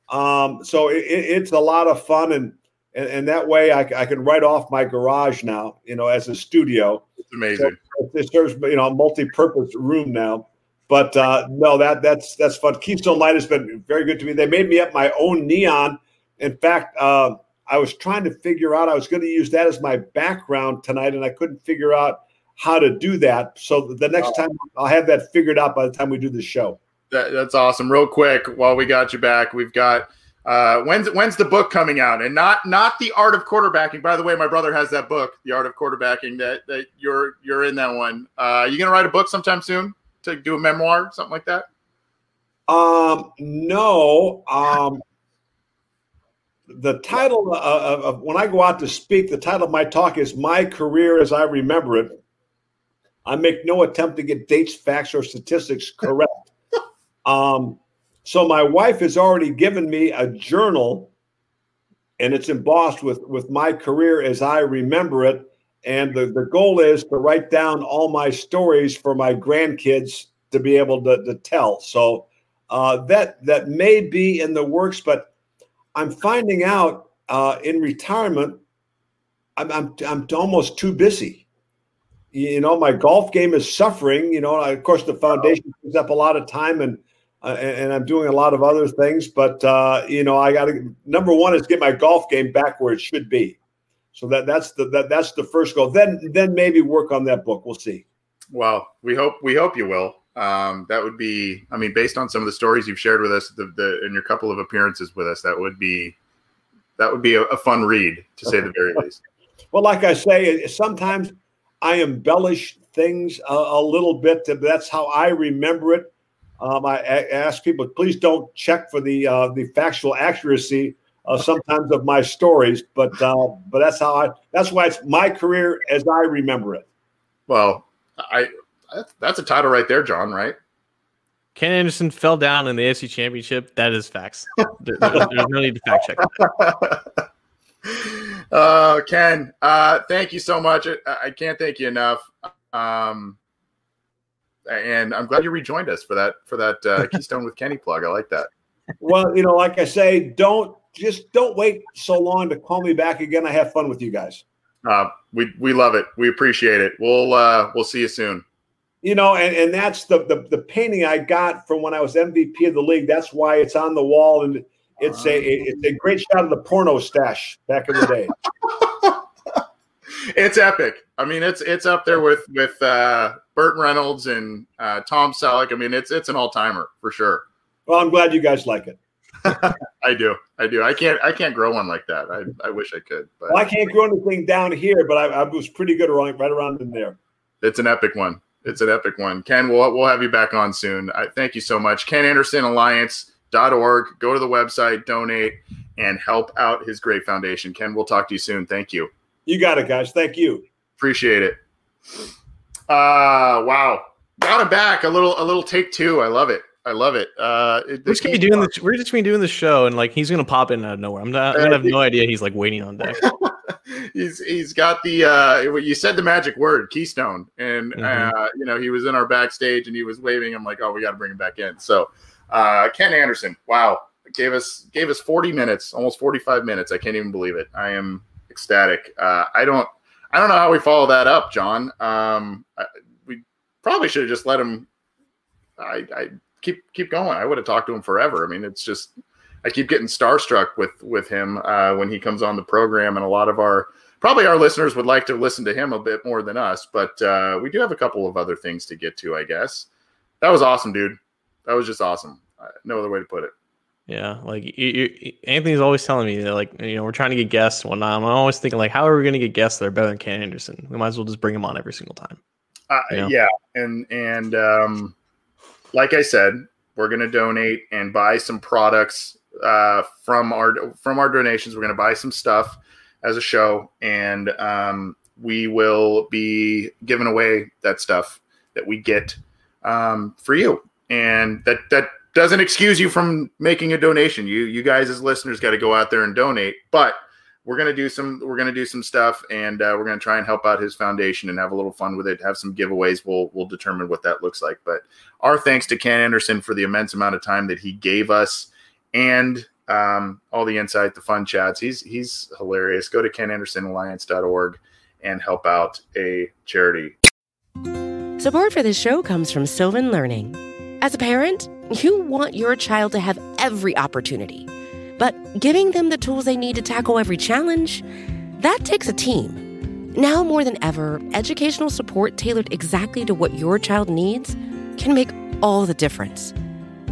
Um, so it, it's a lot of fun, and and, and that way I, I, can write off my garage now, you know, as a studio. It's amazing. So it serves you know a multi-purpose room now. But uh, no, that that's that's fun. Keystone Light has been very good to me. They made me up my own neon. In fact, uh, I was trying to figure out. I was going to use that as my background tonight, and I couldn't figure out how to do that. So the next oh. time I'll have that figured out by the time we do the show. That, that's awesome. Real quick, while we got you back, we've got uh, when's when's the book coming out? And not not the art of quarterbacking. By the way, my brother has that book, The Art of Quarterbacking. That that you're you're in that one. Uh, you gonna write a book sometime soon? to do a memoir, something like that? Um, no. Um, the title of, of, when I go out to speak, the title of my talk is "My Career as I Remember It." I make no attempt to get dates, facts, or statistics correct. um, so my wife has already given me a journal, and it's embossed with with my career as I remember it. And the, the goal is to write down all my stories for my grandkids to be able to, to tell. So uh, that that may be in the works, but I'm finding out uh, in retirement, I'm, I'm, I'm almost too busy. You know, my golf game is suffering. You know, of course, the foundation takes up a lot of time and uh, and, and, I'm doing a lot of other things. But uh, you know, I got to number one is get my golf game back where it should be. So that that's the that, that's the first goal. Then then maybe work on that book. We'll see. Well, we hope we hope you will. Um, that would be, I mean, based on some of the stories you've shared with us, the, the in your couple of appearances with us, that would be that would be a, a fun read to say the very least. well, like I say, sometimes I embellish things a, a little bit. That's how I remember it. Um, I, I, ask people, please don't check for the uh, the factual accuracy uh, sometimes of my stories, but uh, but that's how I. That's why it's my career as I remember it. Well, I that's a title right there, John. Right? Ken Anderson fell down in the AFC Championship. That is facts. there's, there's no need to fact check. uh, Ken, uh, thank you so much. I, I can't thank you enough. Um, and I'm glad you rejoined us for that for that uh, Keystone with Kenny plug. I like that. Well, you know, like I say, don't just don't wait so long to call me back again. I have fun with you guys. Uh, we we love it. We appreciate it. We'll uh, we'll see you soon. You know, and, and that's the, the the painting I got from when I was MVP of the league. That's why it's on the wall, and it's a it's a great shot of the porno stash back in the day. it's epic. I mean, it's it's up there with with uh, Burt Reynolds and uh, Tom Selleck. I mean, it's it's an all timer for sure. Well, I'm glad you guys like it. I do. I do. I can't. I can't grow one like that. I, I wish I could. But Well, I can't grow anything down here, but I, I was pretty good around, right around in there. it's an epic one. It's an epic one. Ken, we'll we'll have you back on soon. I thank you so much. Ken Anderson Alliance.org. Go to the website, donate, and help out his great foundation. Ken, we'll talk to you soon. Thank you. You got it, guys. Thank you. Appreciate it. Uh wow. Got it back. A little a little take two. I love it. I love it. Uh We're just gonna be doing this. We're just gonna be doing the show, and like he's gonna pop in out of nowhere. I'm not. I'm gonna have no idea he's like waiting on deck. he's he's got the uh you said the magic word keystone. And Mhm. uh you know he was in our backstage and he was waving. I'm like oh we got to bring him back in. So uh ken anderson wow. Gave us gave us 40 minutes almost 45 minutes. I can't even believe it. I am ecstatic. Uh i don't i don't know how we follow that up john. Um I, we probably should have just let him i i keep keep going. I would have talked to him forever. I mean it's just I keep getting starstruck with with him uh, when he comes on the program, and a lot of our probably our listeners would like to listen to him a bit more than us. But uh, we do have a couple of other things to get to, I guess. That was awesome, dude. That was just awesome. Uh, no other way to put it. Yeah, like you, you, Anthony's always telling me that, like you know, we're trying to get guests and whatnot. I'm always thinking like, how are we going to get guests that are better than Ken Anderson? We might as well just bring him on every single time. Uh, Yeah. yeah. and and um, like I said, we're gonna donate and buy some products uh, from our from our donations. We're gonna buy some stuff as a show, and um, we will be giving away that stuff that we get um, for you. And that that doesn't excuse you from making a donation. You you guys as listeners got to go out there and donate, but we're gonna do some we're gonna do some stuff and uh, we're gonna try and help out his foundation and have a little fun with it have some giveaways we'll we'll determine what that looks like but our thanks to ken anderson for the immense amount of time that he gave us and um, all the insight the fun chats he's he's hilarious go to kenandersonalliance.org and help out a charity Support for this show comes from Sylvan Learning. As a parent, you want your child to have every opportunity, but giving them the tools they need to tackle every challenge, that takes a team. Now more than ever, educational support tailored exactly to what your child needs can make all the difference.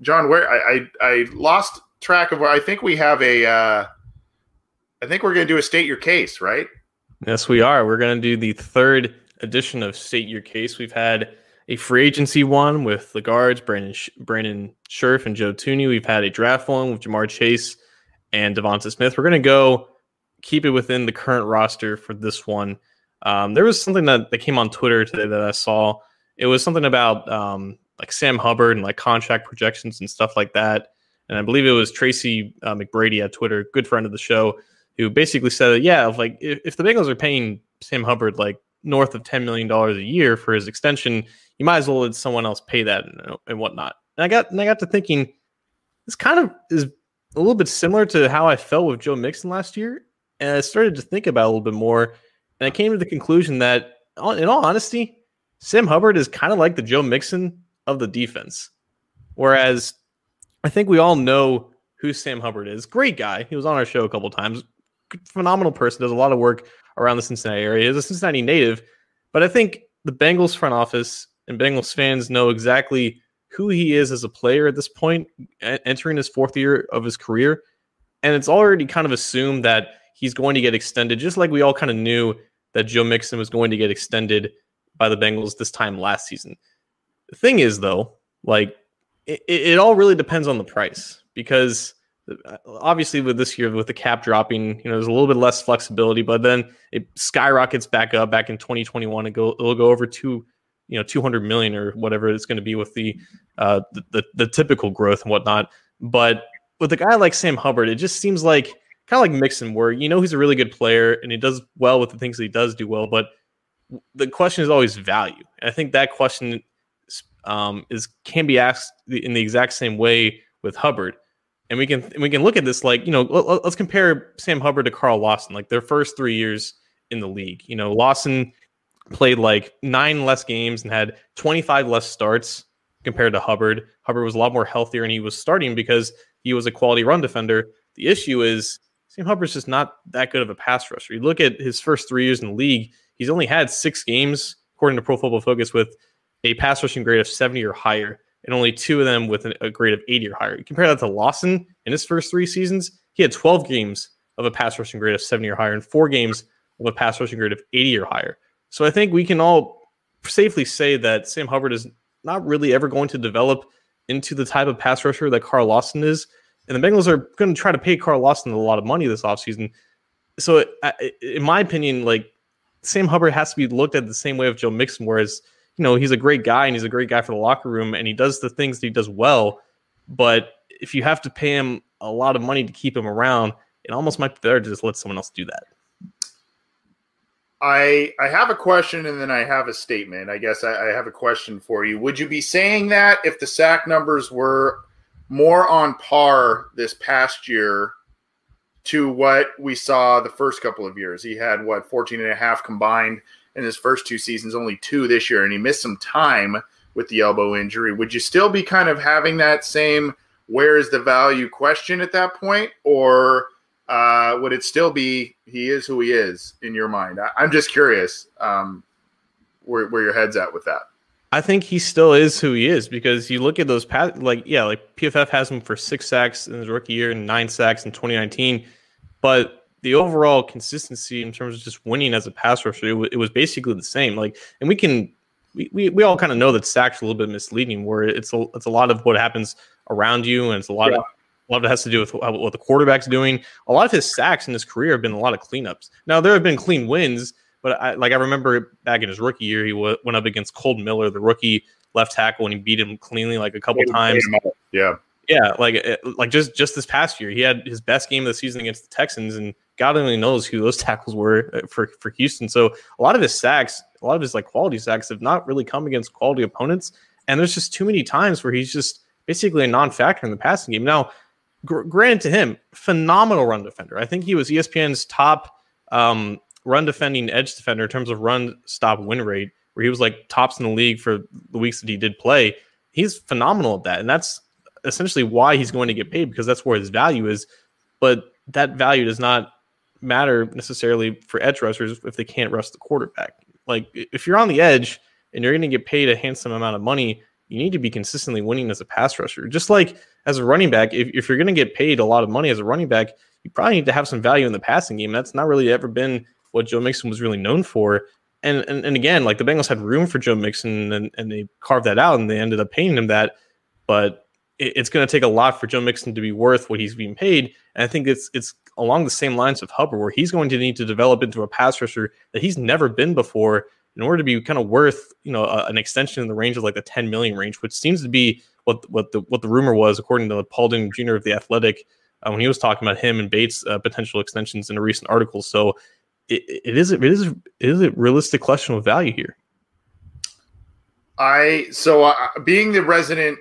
john where I, I i lost track of where i think we have a uh i think we're gonna do a state your case right Yes, we are. We're going to do the third edition of State Your Case. We've had a free agency one with the guards, Brandon Sh- Brandon Scherff and Joe Thuney. We've had a draft one with Ja'Marr Chase and DeVonta Smith. We're going to go keep it within the current roster for this one. Um, there was something that, that came on Twitter today that I saw. It was something about um, like Sam Hubbard and like contract projections and stuff like that. And I believe it was Tracy uh, McBrady at Twitter, good friend of the show, who basically said that yeah, if, like if, if the Bengals are paying Sam Hubbard like north of ten million dollars a year for his extension, you might as well let someone else pay that and, and whatnot. And I got and I got to thinking, this kind of is a little bit similar to how I felt with Joe Mixon last year, and I started to think about it a little bit more, and I came to the conclusion that, in all honesty, Sam Hubbard is kind of like the Joe Mixon of the defense, whereas I think we all know who Sam Hubbard is. Great guy. He was on our show a couple times. Phenomenal person. Does a lot of work around the Cincinnati area. He's a Cincinnati native, but I think the Bengals front office and Bengals fans know exactly who he is as a player at this point, entering his fourth year of his career. And it's already kind of assumed that he's going to get extended, just like we all kind of knew that Joe Mixon was going to get extended by the Bengals this time last season. The thing is, though, like it, it all really depends on the price because uh, obviously with this year with the cap dropping, you know, there's a little bit less flexibility, but then it skyrockets back up back in 2021 and go it'll go over two, you know, 200 million or whatever it's going to be with the, uh, the, the the typical growth and whatnot. But with a guy like Sam Hubbard, it just seems like kind of like Mixon, where you know he's a really good player and he does well with the things that he does do well, but the question is always value. And I think that question um, is can be asked in the exact same way with Hubbard. And we can we can look at this like you know let, us compare Sam Hubbard to Carl Lawson like their first three years in the league. You know Lawson played like nine less games and had 25 less starts compared to Hubbard. Hubbard was a lot more healthier and he was starting because he was a quality run defender. The issue is Sam Hubbard's just not that good of a pass rusher. You look at his first three years in the league, he's only had six games, according to Pro Football Focus, with a pass rushing grade of 70 or higher, and only two of them with a grade of 80 or higher. You compare that to Lawson in his first three seasons, he had 12 games of a pass rushing grade of 70 or higher and four games of a pass rushing grade of 80 or higher. So I think we can all safely say that Sam Hubbard is not really ever going to develop into the type of pass rusher that Carl Lawson is. And the Bengals are going to try to pay Carl Lawson a lot of money this offseason. So, in my opinion, like Sam Hubbard has to be looked at the same way of Joe Mixon, whereas you know, he's a great guy and he's a great guy for the locker room and he does the things that he does well. But if you have to pay him a lot of money to keep him around, it almost might be better to just let someone else do that. I I have a question and then I have a statement. I guess I, I have a question for you. Would you be saying that if the sack numbers were more on par this past year to what we saw the first couple of years? He had what 14 and a half combined in his first two seasons, only two this year, and he missed some time with the elbow injury. Would you still be kind of having that same where is the value question at that point, or uh, would it still be he is who he is in your mind? I, am just curious um, where, where your head's at with that. I think he still is who he is because you look at those past, like yeah, like PFF has him for six sacks in his rookie year and nine sacks in 2019, but the overall consistency in terms of just winning as a pass rusher, it, it was basically the same. Like, and we can, we, we, we all kind of know that sacks are a little bit misleading, where it's a, it's a lot of what happens around you, and it's a lot yeah. of a lot of it has to do with what the quarterback's doing. A lot of his sacks in his career have been a lot of cleanups. Now there have been clean wins, but I, like I remember back in his rookie year, he w- went up against Kolton Miller, the rookie left tackle, and he beat him cleanly like a couple times. Yeah, yeah, like eh, like just just this past year, he had his best game of the season against the Texans, and God only knows who those tackles were uh, for for Houston. So a lot of his sacks, a lot of his like quality sacks, have not really come against quality opponents, and there's just too many times where he's just basically a non-factor in the passing game. Now, gr- granted to him, phenomenal run defender. I think he was ESPN's top um, run defending edge defender in terms of run stop win rate, where he was like tops in the league for the weeks that he did play. He's phenomenal at that, and that's essentially why he's going to get paid because that's where his value is. But that value does not matter necessarily for edge rushers if they can't rush the quarterback. Like if you're on the edge and you're going to get paid a handsome amount of money, you need to be consistently winning as a pass rusher. Just like as a running back, if, if you're going to get paid a lot of money as a running back, you probably need to have some value in the passing game. That's not really ever been what Joe Mixon was really known for. And, and, and again, like the Bengals had room for Joe Mixon and, and they carved that out and they ended up paying him that. But it's going to take a lot for Joe Mixon to be worth what he's being paid. And I think it's it's along the same lines of Hubbard, where he's going to need to develop into a pass rusher that he's never been before in order to be kind of worth you know a, an extension in the range of like the 10 million range, which seems to be what what the what the rumor was according to Paul Dehner Jr. of the Athletic uh, when he was talking about him and Bates uh, potential extensions in a recent article. So it, it is it is it is a realistic question of value here. I so uh, being the resident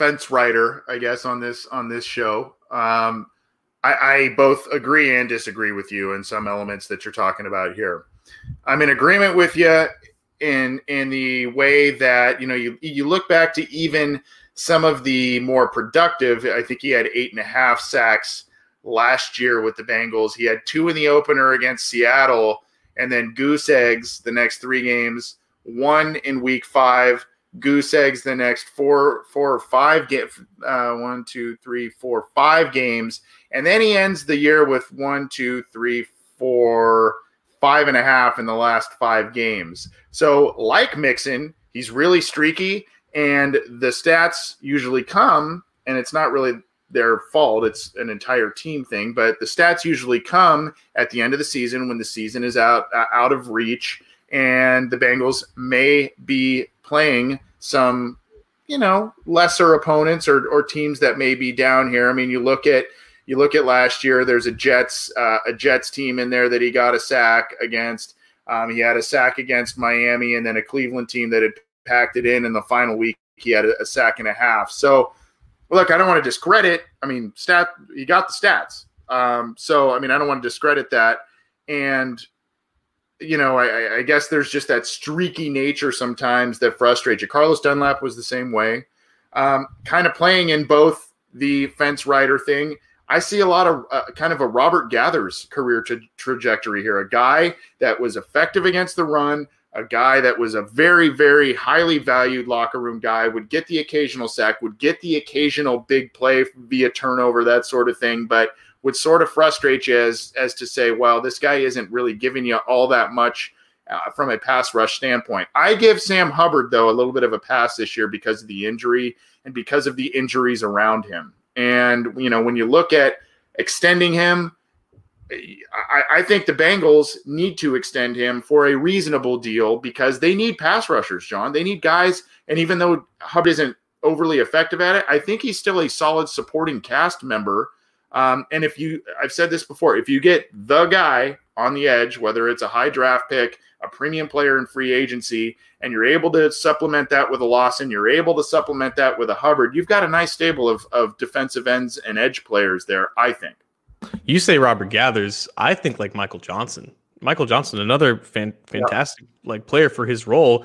fence rider, I guess, on this on this show. Um, I, I both agree and disagree with you in some elements that you're talking about here. I'm in agreement with you in in the way that you know you you look back to even some of the more productive. I think he had eight and a half sacks last year with the Bengals. He had two in the opener against Seattle, and then goose eggs the next three games. One in week five, goose eggs the next four, four or five get uh, one, two, three, four, five games, and then he ends the year with one, two, three, four, five and a half in the last five games. So, like Mixon, he's really streaky, and the stats usually come, and it's not really their fault. It's an entire team thing, but the stats usually come at the end of the season when the season is out uh, out of reach, and the Bengals may be playing some, you know, lesser opponents or, or teams that may be down here. I mean, you look at you look at last year. There's a Jets uh, a Jets team in there that he got a sack against. Um, he had a sack against Miami, and then a Cleveland team that had packed it in in the final week. He had a, a sack and a half. So look, I don't want to discredit. I mean, stat, he got the stats. Um, so, I mean, I don't want to discredit that. And, you know, I, I, guess there's just that streaky nature sometimes that frustrates you. Carlos Dunlap was the same way. Um, kind of playing in both the fence rider thing. I see a lot of uh, kind of a Robert Geathers career tra- trajectory here. A guy that was effective against the run, a guy that was a very, very highly valued locker room guy, would get the occasional sack, would get the occasional big play via turnover, that sort of thing, but would sort of frustrate you as as to say, well, this guy isn't really giving you all that much uh, from a pass rush standpoint. I give Sam Hubbard though a little bit of a pass this year because of the injury and because of the injuries around him. And you know, when you look at extending him, I, I, think the Bengals need to extend him for a reasonable deal because they need pass rushers, John. They need guys, and even though Hub isn't overly effective at it, I think he's still a solid supporting cast member. Um, and if you, I've said this before, if you get the guy on the edge, whether it's a high draft pick, a premium player in free agency, and you're able to supplement that with a Lawson, you're able to supplement that with a Hubbard, you've got a nice stable of, of defensive ends and edge players there, I think. You say Robert Geathers. I think like Michael Johnson. Michael Johnson, another fan, fantastic yeah. like player for his role.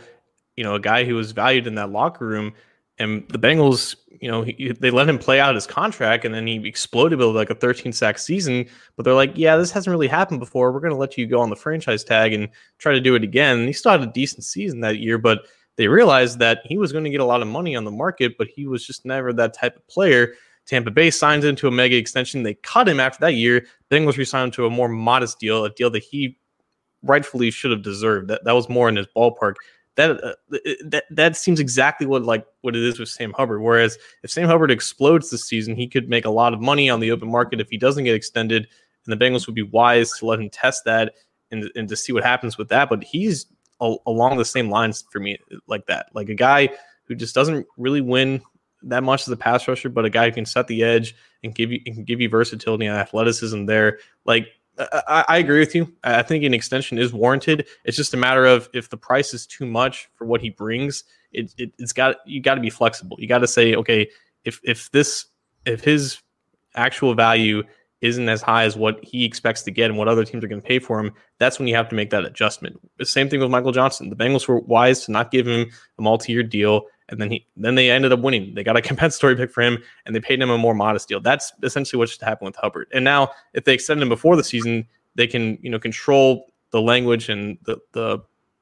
You know, a guy who was valued in that locker room. And the Bengals, you know, he, they let him play out his contract, and then he exploded with like a 13 sack season. But they're like, yeah, this hasn't really happened before. We're going to let you go on the franchise tag and try to do it again. And he still had a decent season that year, but they realized that he was going to get a lot of money on the market, but he was just never that type of player. Tampa Bay signs into a mega extension. They cut him after that year. Bengals re-signed him to a more modest deal, a deal that he rightfully should have deserved. That that was more in his ballpark. That uh, that that seems exactly what like what it is with Sam Hubbard. Whereas if Sam Hubbard explodes this season, he could make a lot of money on the open market if he doesn't get extended, and the Bengals would be wise to let him test that and and to see what happens with that. But he's a, along the same lines for me, like that, like a guy who just doesn't really win that much as a pass rusher, but a guy who can set the edge and give you can give you versatility and athleticism there. Like I, I, agree with you. I think an extension is warranted. It's just a matter of if the price is too much for what he brings. It, it has got you got to be flexible. You got to say, okay, if if this if his actual value isn't as high as what he expects to get and what other teams are going to pay for him, that's when you have to make that adjustment. The same thing with Michael Johnson. The Bengals were wise to not give him a multi-year deal and then he then they ended up winning. They got a compensatory pick for him, and they paid him a more modest deal. That's essentially what should happen with Hubbard. And now, if they extend him before the season, they can you know control the language and the the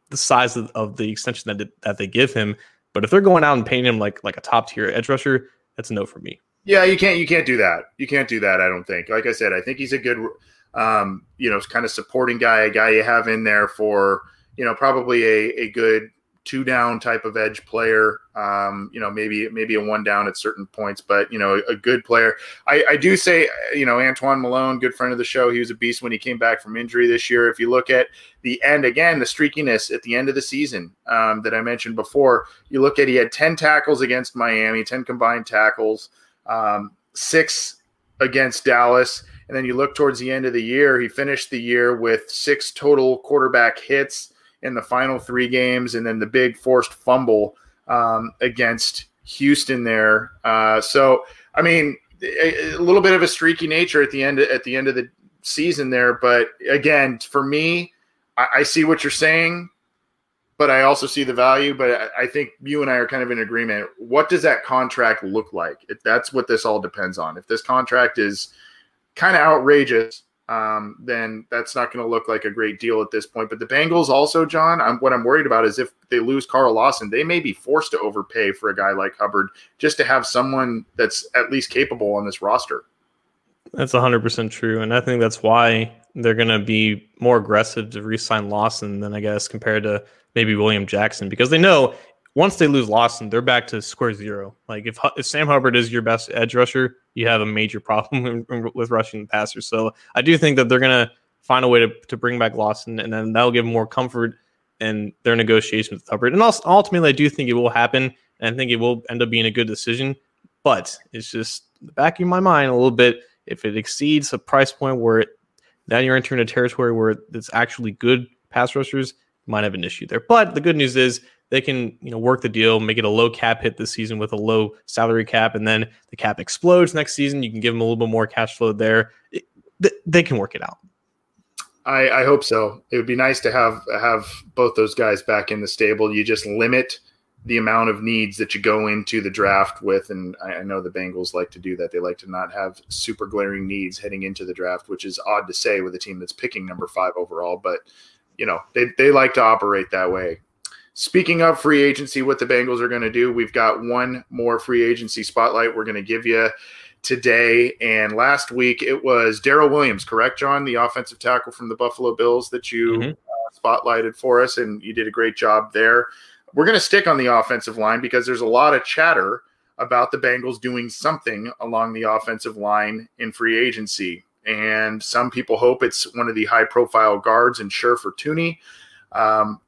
the size of, of the extension that that they give him. But if they're going out and paying him like like a top tier edge rusher, that's a no for me. Yeah, you can't you can't do that. You can't do that. I don't think. Like I said, I think he's a good, um, you know, kind of supporting guy, a guy you have in there for you know probably a a good two down type of edge player. Um, you know, maybe maybe a one down at certain points, but you know, a, good player. I, I, do say, you know, Antoine Malone, good friend of the show. He was a beast when he came back from injury this year. If you look at the end again, the streakiness at the end of the season um, that I mentioned before, you look at he had ten tackles against Miami, ten combined tackles, um, six against Dallas. And then you look towards the end of the year, he finished the year with six total quarterback hits in the final three games, and then the big forced fumble um, against Houston there. Uh, so, I mean, a, a, little bit of a streaky nature at the end at the end of the season there. But again, for me, I, I see what you're saying, but I also see the value. But I, I, think you and I are kind of in agreement. What does that contract look like? If that's what this all depends on. If this contract is kind of outrageous, um, then that's not going to look like a great deal at this point. But the Bengals also, John, I'm, what I'm worried about is if they lose Carl Lawson, they may be forced to overpay for a guy like Hubbard just to have someone that's at least capable on this roster. That's 100% true. And I think that's why they're going to be more aggressive to re sign Lawson than, I guess, compared to maybe William Jackson because they know once they lose Lawson, they're back to square zero. Like if, if Sam Hubbard is your best edge rusher, you have a major problem with rushing the passer. So I do think that they're going to find a way to, to bring back Lawson, and then that'll give more comfort in their negotiations with Hubbard. And also, ultimately, I do think it will happen, and I think it will end up being a good decision. But it's just the back of my mind a little bit. If it exceeds a price point where it, then you're entering a territory where it's actually good pass rushers, might have an issue there. But the good news is they can you know work the deal, make it a low cap hit this season with a low salary cap, and then the cap explodes next season. You can give them a little bit more cash flow there. It, they can work it out. I, I hope so. It would be nice to have have both those guys back in the stable. You just limit the amount of needs that you go into the draft with. And I, I, know the Bengals like to do that. They like to not have super glaring needs heading into the draft, which is odd to say with a team that's picking number five overall. But, you know, they, they like to operate that way. Speaking of free agency, what the Bengals are going to do, we've got one more free agency spotlight we're going to give you today. And last week it was Daryl Williams, correct, John, the offensive tackle from the Buffalo Bills that you mm-hmm. uh, spotlighted for us, and you did a great job there. We're going to stick on the offensive line because there's a lot of chatter about the Bengals doing something along the offensive line in free agency. And some people hope it's one of the high profile guards and Scherff or Thuney. Um,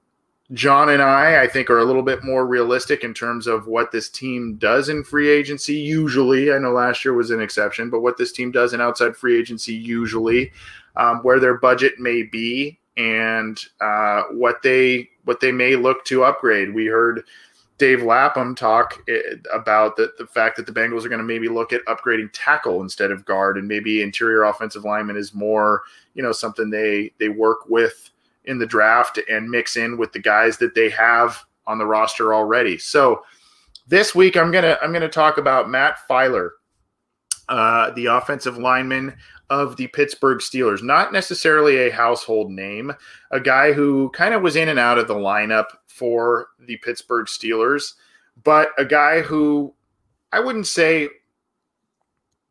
John and I, I think, are a little bit more realistic in terms of what this team does in free agency. Usually, I know last year was an exception, but what this team does in outside free agency, usually, um, where their budget may be, and uh, what they what they may look to upgrade. We heard Dave Lapham talk eh, about the, the fact that the Bengals are going to maybe look at upgrading tackle instead of guard, and maybe interior offensive lineman is more, you know, something they they work with in the draft and mix in with the guys that they have on the roster already. So this week I'm gonna I'm gonna talk about Matt Feiler, uh, the offensive lineman of the Pittsburgh Steelers. Not necessarily a household name, a guy who kind of was in and out of the lineup for the Pittsburgh Steelers, but a guy who I wouldn't say,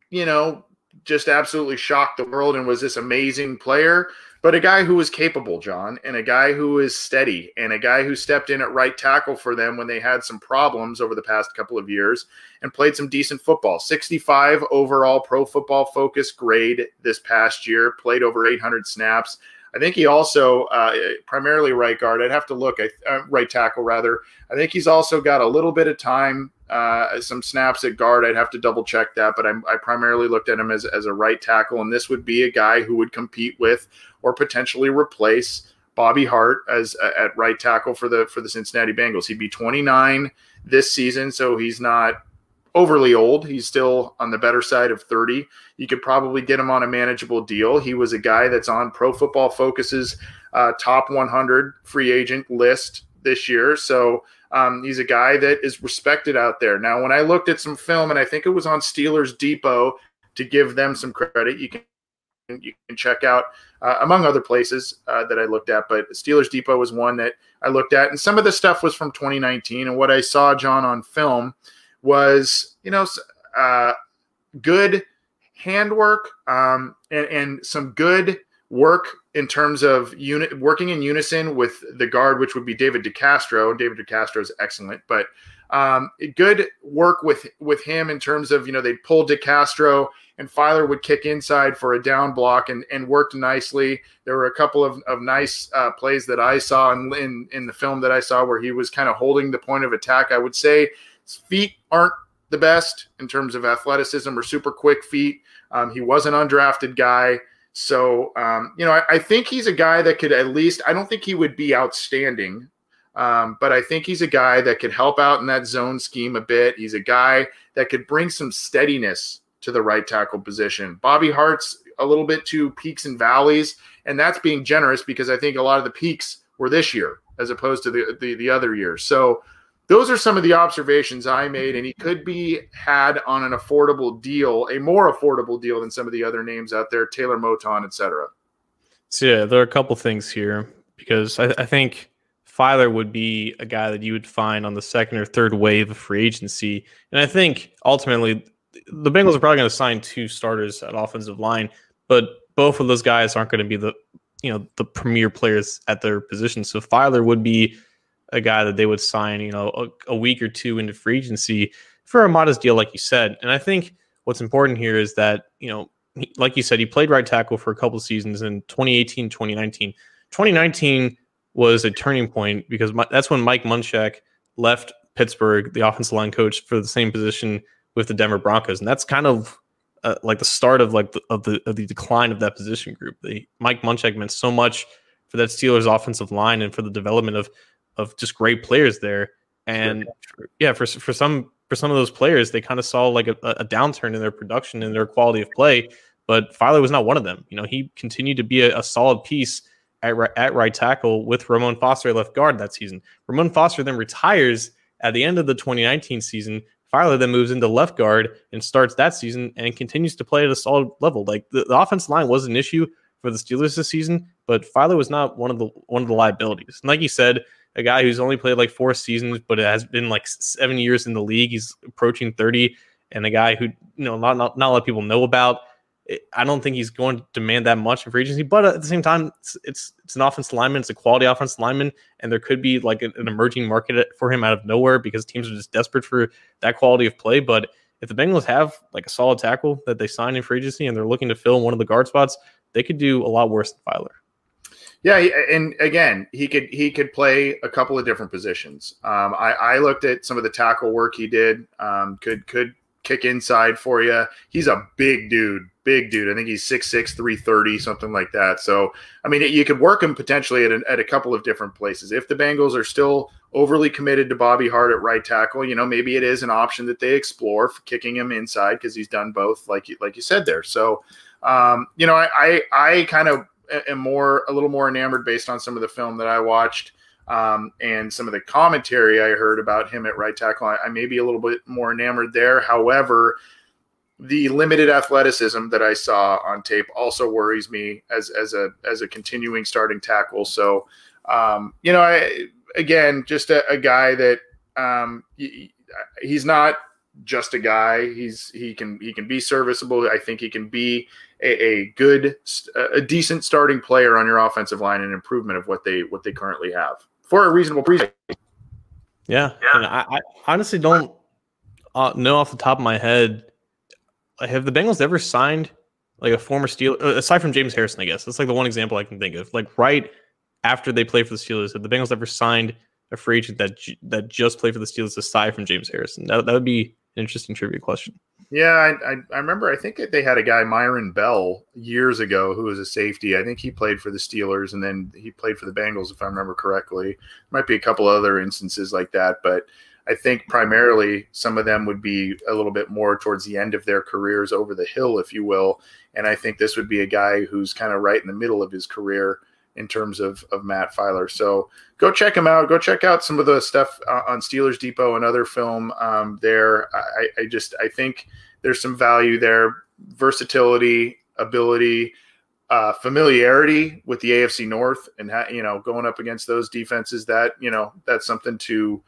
you know, just absolutely shocked the world and was this amazing player but a guy who was capable, John, and a guy who is steady, and a guy who stepped in at right tackle for them when they had some problems over the past couple of years and played some decent football. 65 overall pro football focus grade this past year, played over 800 snaps. I think he also, uh, primarily right guard, I'd have to look, uh, right tackle rather. I think he's also got a little bit of time uh, some snaps at guard. I'd have to double check that, but I'm, i primarily looked at him as, as a right tackle, and this would be a guy who would compete with or potentially replace Bobby Hart as uh, at right tackle for the for the Cincinnati Bengals. He'd be 29 this season, so he's not overly old. He's still on the better side of 30. You could probably get him on a manageable deal. He was a guy that's on Pro Football Focus's uh, top 100 free agent list this year, so um, he's a guy that is respected out there. Now, when I looked at some film, and I think it was on Steelers Depot to give them some credit, you can you can check out uh, among other places uh, that I looked at. But Steelers Depot was one that I looked at, and some of the stuff was from 2019. And what I saw, John, on film was you know uh, good handwork um, and, and some good work in terms of unit working in unison with the guard, which would be David DeCastro. David DeCastro is excellent, but um, good work with with him in terms of you know they pulled DeCastro and Feiler would kick inside for a down block and, and worked nicely. There were a couple of, of nice uh, plays that I saw in, in in the film that I saw where he was kind of holding the point of attack. I would say his feet aren't the best in terms of athleticism or super quick feet. Um, he was an undrafted guy. So, um, you know, I, I, think he's a guy that could at least, I don't think he would be outstanding, um, but I think he's a guy that could help out in that zone scheme a bit. He's a guy that could bring some steadiness to the right tackle position. Bobby Hart's a little bit too peaks and valleys, and that's being generous because I think a lot of the peaks were this year as opposed to the, the, the other years. So, those are some of the observations I made, and he could be had on an affordable deal, a more affordable deal than some of the other names out there, Taylor Moton, etc. So yeah, there are a couple things here because I, I think Feiler would be a guy that you would find on the second or third wave of free agency, and I think ultimately the Bengals are probably going to sign two starters at offensive line, but both of those guys aren't going to be the you know the premier players at their position. So Feiler would be a guy that they would sign, you know, a, a, week or two into free agency for a modest deal, like you said. And I think what's important here is that, you know, he, like you said, he played right tackle for a couple seasons in 2018, 2019. 2019 was a turning point because my, that's when Mike Munchak left Pittsburgh, the offensive line coach, for the same position with the Denver Broncos, and that's kind of uh, like the start of like the, of the of the decline of that position group. The Mike Munchak meant so much for that Steelers offensive line and for the development of of just great players there. And sure. yeah, for for some for some of those players, they kind of saw like a, a, downturn in their production and their quality of play. But Feiler was not one of them. You know, he continued to be a, a solid piece at, at right tackle with Ramon Foster left guard that season. Ramon Foster then retires at the end of the 2019 season. Feiler then moves into left guard and starts that season and continues to play at a solid level. Like the, the offensive line was an issue for the Steelers this season, but Feiler was not one of the one of the liabilities. And like you said, a guy who's only played like four seasons, but it has been like seven years in the league. He's approaching 30, and a guy who, you know, not, not, not a lot of people know about. I don't think he's going to demand that much in free agency, but at the same time, it's it's, it's an offensive lineman. It's a quality offensive lineman, and there could be like an, an emerging market for him out of nowhere because teams are just desperate for that quality of play. But if the Bengals have like a solid tackle that they signed in free agency and they're looking to fill one of the guard spots, they could do a lot worse than Feiler. Yeah, and again, he could he could play a couple of different positions. Um, I, I looked at some of the tackle work he did. Um, could could kick inside for you. He's a big dude, big dude. I think he's 6'6", 330, something like that. So, I mean, you could work him potentially at, a, at a couple of different places. If the Bengals are still overly committed to Bobby Hart at right tackle, you know, maybe it is an option that they explore for kicking him inside because he's done both, like you, like you said there. So, um, you know, I, I, I kind of am more a little more enamored based on some of the film that I watched um, and some of the commentary I heard about him at right tackle. I, I may be a little bit more enamored there. However, the limited athleticism that I saw on tape also worries me as as a as a continuing starting tackle. So, um, you know, I, again, just a, a guy that um, he, he's not just a guy. He's he can he can be serviceable. I think he can be a, a, good, a decent starting player on your offensive line and improvement of what they what they currently have for a reasonable price. Yeah, yeah. I, I, honestly don't uh, know off the top of my head. Have the Bengals ever signed like a former Steeler uh, aside from James Harrison? I guess that's like the one example I can think of. Like right after they played for the Steelers, have the Bengals ever signed a free agent that that just played for the Steelers aside from James Harrison? That that would be an interesting trivia question. Yeah, I, I, I, remember. I think they had a guy, Myron Bell, years ago, who was a safety. I think he played for the Steelers, and then he played for the Bengals, if I remember correctly. Might be a couple other instances like that, but I think primarily some of them would be a little bit more towards the end of their careers, over the hill, if you will. And I think this would be a guy who's kind of right in the middle of his career in terms of of Matt Feiler. So go check him out. Go check out some of the stuff uh, on Steelers Depot and other film um, there. I, I just I think there's some value there, versatility, ability. Uh, familiarity with the AFC North and ha- you know going up against those defenses that you know that's something to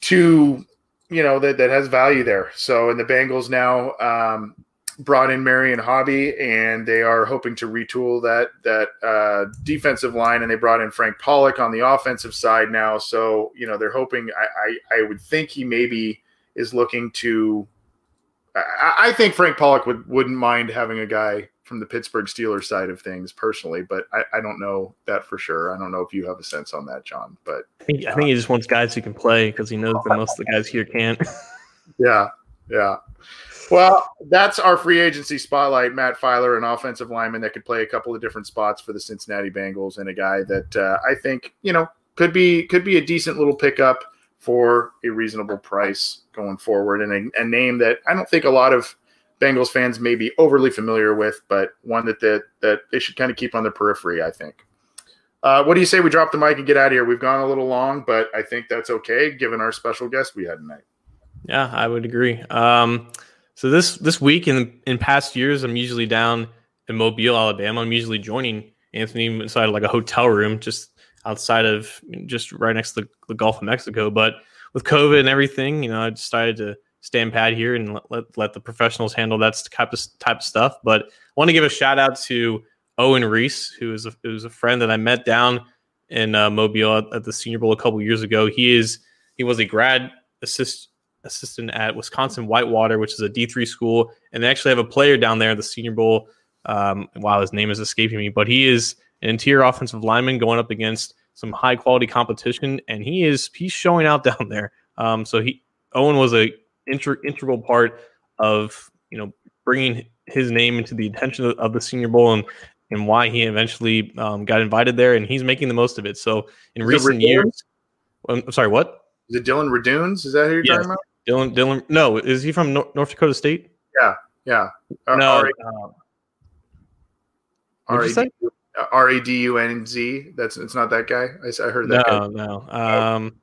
to you know that that has value there. So and the Bengals now um, brought in Marion Hobby, and they are hoping to retool that that uh, defensive line, and they brought in Frank Pollack on the offensive side now. So you know they're hoping. I I, I would think he maybe is looking to. I, I think Frank Pollack would wouldn't mind having a guy from the Pittsburgh Steelers side of things personally, but I, I don't know that for sure. I don't know if you have a sense on that, John. But I think, I think he just wants guys who can play because he knows that most of the guys here can't. yeah, yeah. Well, that's our free agency spotlight. Matt Feiler, an offensive lineman that could play a couple of different spots for the Cincinnati Bengals, and a guy that uh, I think you know could be could be a decent little pickup for a reasonable price going forward, and a, a name that I don't think a lot of Bengals fans may be overly familiar with, but one that that, that they should kind of keep on the periphery. I think. Uh, what do you say we drop the mic and get out of here? We've gone a little long, but I think that's okay given our special guest we had tonight. Yeah, I would agree. Um, so this this week in in past years, I'm usually down in Mobile, Alabama. I'm usually joining Anthony inside like a hotel room, just outside of just right next to the, the Gulf of Mexico. But with COVID and everything, you know, I decided to stand pat here and let, let, let the professionals handle that type of type of stuff. But I want to give a shout out to Owen Reese, who is a, who's a friend that I met down in uh, Mobile at, at, the Senior Bowl a couple years ago. He is he was a grad assist assistant at Wisconsin Whitewater, which is a D three school, and they actually have a player down there the Senior Bowl. Um, wow, his name is escaping me, but he is an interior offensive lineman going up against some high quality competition, and he is he's showing out down there. Um, so he Owen was a inter- integral part of you know bringing his name into the attention of, of the Senior Bowl and and why he eventually um, got invited there, and he's making the most of it. So in Is recent years, I'm sorry, what? Is it Dillon Radunz? Is that who you're Yes. talking about? Dillon, Dillon, no, is he from Nor- North Dakota State? Yeah, yeah. Uh, no, R- uh, what'd you say? R A D U N Z. That's it's not that guy. I heard that. No, guy. no. Um,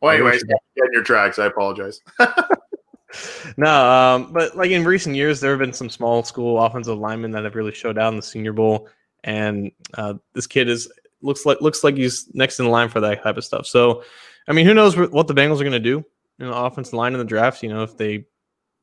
Well, I anyways, get in your tracks. I apologize. no, um, but like in recent years, there have been some small school offensive linemen that have really showed out in the Senior Bowl, and uh, this kid is looks like looks like he's next in line for that type of stuff. So, I mean, who knows what the Bengals are going to do in the offensive line in the draft? You know, if they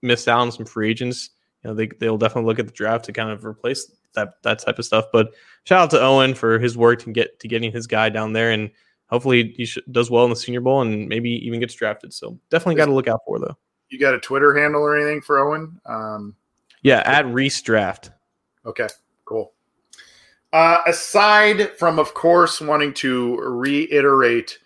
miss out on some free agents, you know, they they'll definitely look at the draft to kind of replace that that type of stuff. But shout out to Owen for his work to get to getting his guy down there, and hopefully he sh- does well in the Senior Bowl and maybe even gets drafted. So definitely got to look out for though. You got a Twitter handle or anything for Owen? Um, Yeah, at Reese Draft. Okay, cool. Uh, aside from, of course, wanting to reiterate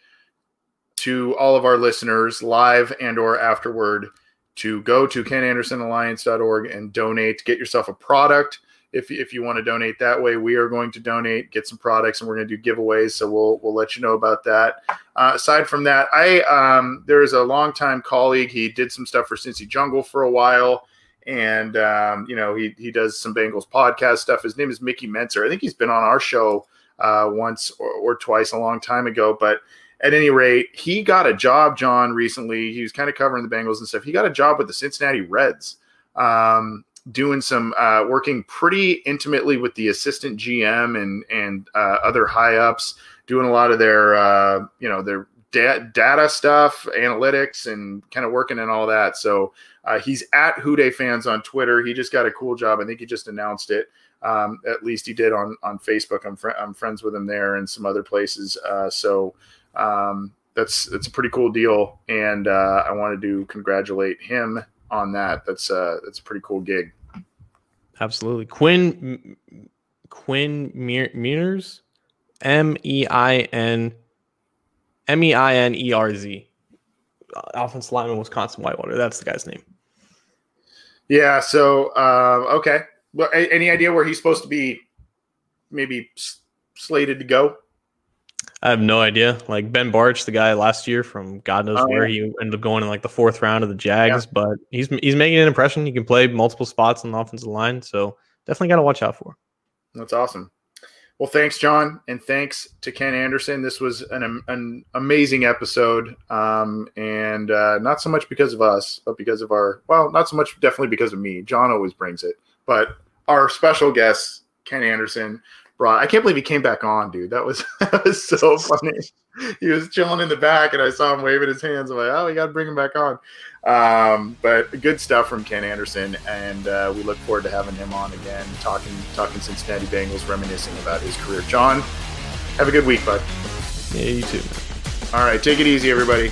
to all of our listeners, live and or afterward, to go to kenandersonalliance.org and donate. Get yourself a product. If, if you want to donate that way, we are going to donate, get some products, and we're going to do giveaways. So we'll we'll let you know about that. Uh, aside from that, I um, there is a longtime colleague. He did some stuff for Cincy Jungle for a while and um, you know he he does some Bengals podcast stuff. His name is Mickey Menzer. I think he's been on our show uh, once or, or twice a long time ago. But at any rate, he got a job, John, recently. He was kind of covering the Bengals and stuff. He got a job with the Cincinnati Reds, um, doing some uh, working pretty intimately with the assistant GM and and uh, other high ups, doing a lot of their uh, you know their da- data stuff, analytics, and kind of working and all that. So. Uh, he's at Houday fans on Twitter. He just got a cool job. I think he just announced it. Um, at least he did on on Facebook. I'm fr- I'm friends with him there and some other places. Uh, so um, that's that's a pretty cool deal, and uh, I wanted to congratulate him on that. That's uh, that's a pretty cool gig. Absolutely. Quinn Quinn Meinerz? M E I N M E I N E R Z. Offensive lineman, Wisconsin Whitewater. That's the guy's name. Yeah. So uh, okay. Well, a- any idea where he's supposed to be? Maybe slated to go. I have no idea. Like Ben Bartch, the guy last year from God knows Oh, where, yeah. he ended up going in like the fourth round of the Jags, but he's he's making an impression. He can play multiple spots on the offensive line, so definitely got to watch out for. That's awesome. Well, thanks, John, and thanks to Ken Anderson. This was an, an amazing episode, um, and uh, not so much because of us, but because of our well, not so much definitely because of me. John always brings it, but our special guest, Ken Anderson, I can't believe he came back on, dude. That was that was so funny. He was chilling in the back, and I saw him waving his hands. I'm like, oh, we got to bring him back on. Um, but good stuff from Ken Anderson, and uh, we look forward to having him on again, talking talking Cincinnati Bengals, reminiscing about his career. John, have a good week, bud. Yeah, you too. All right, take it easy, everybody.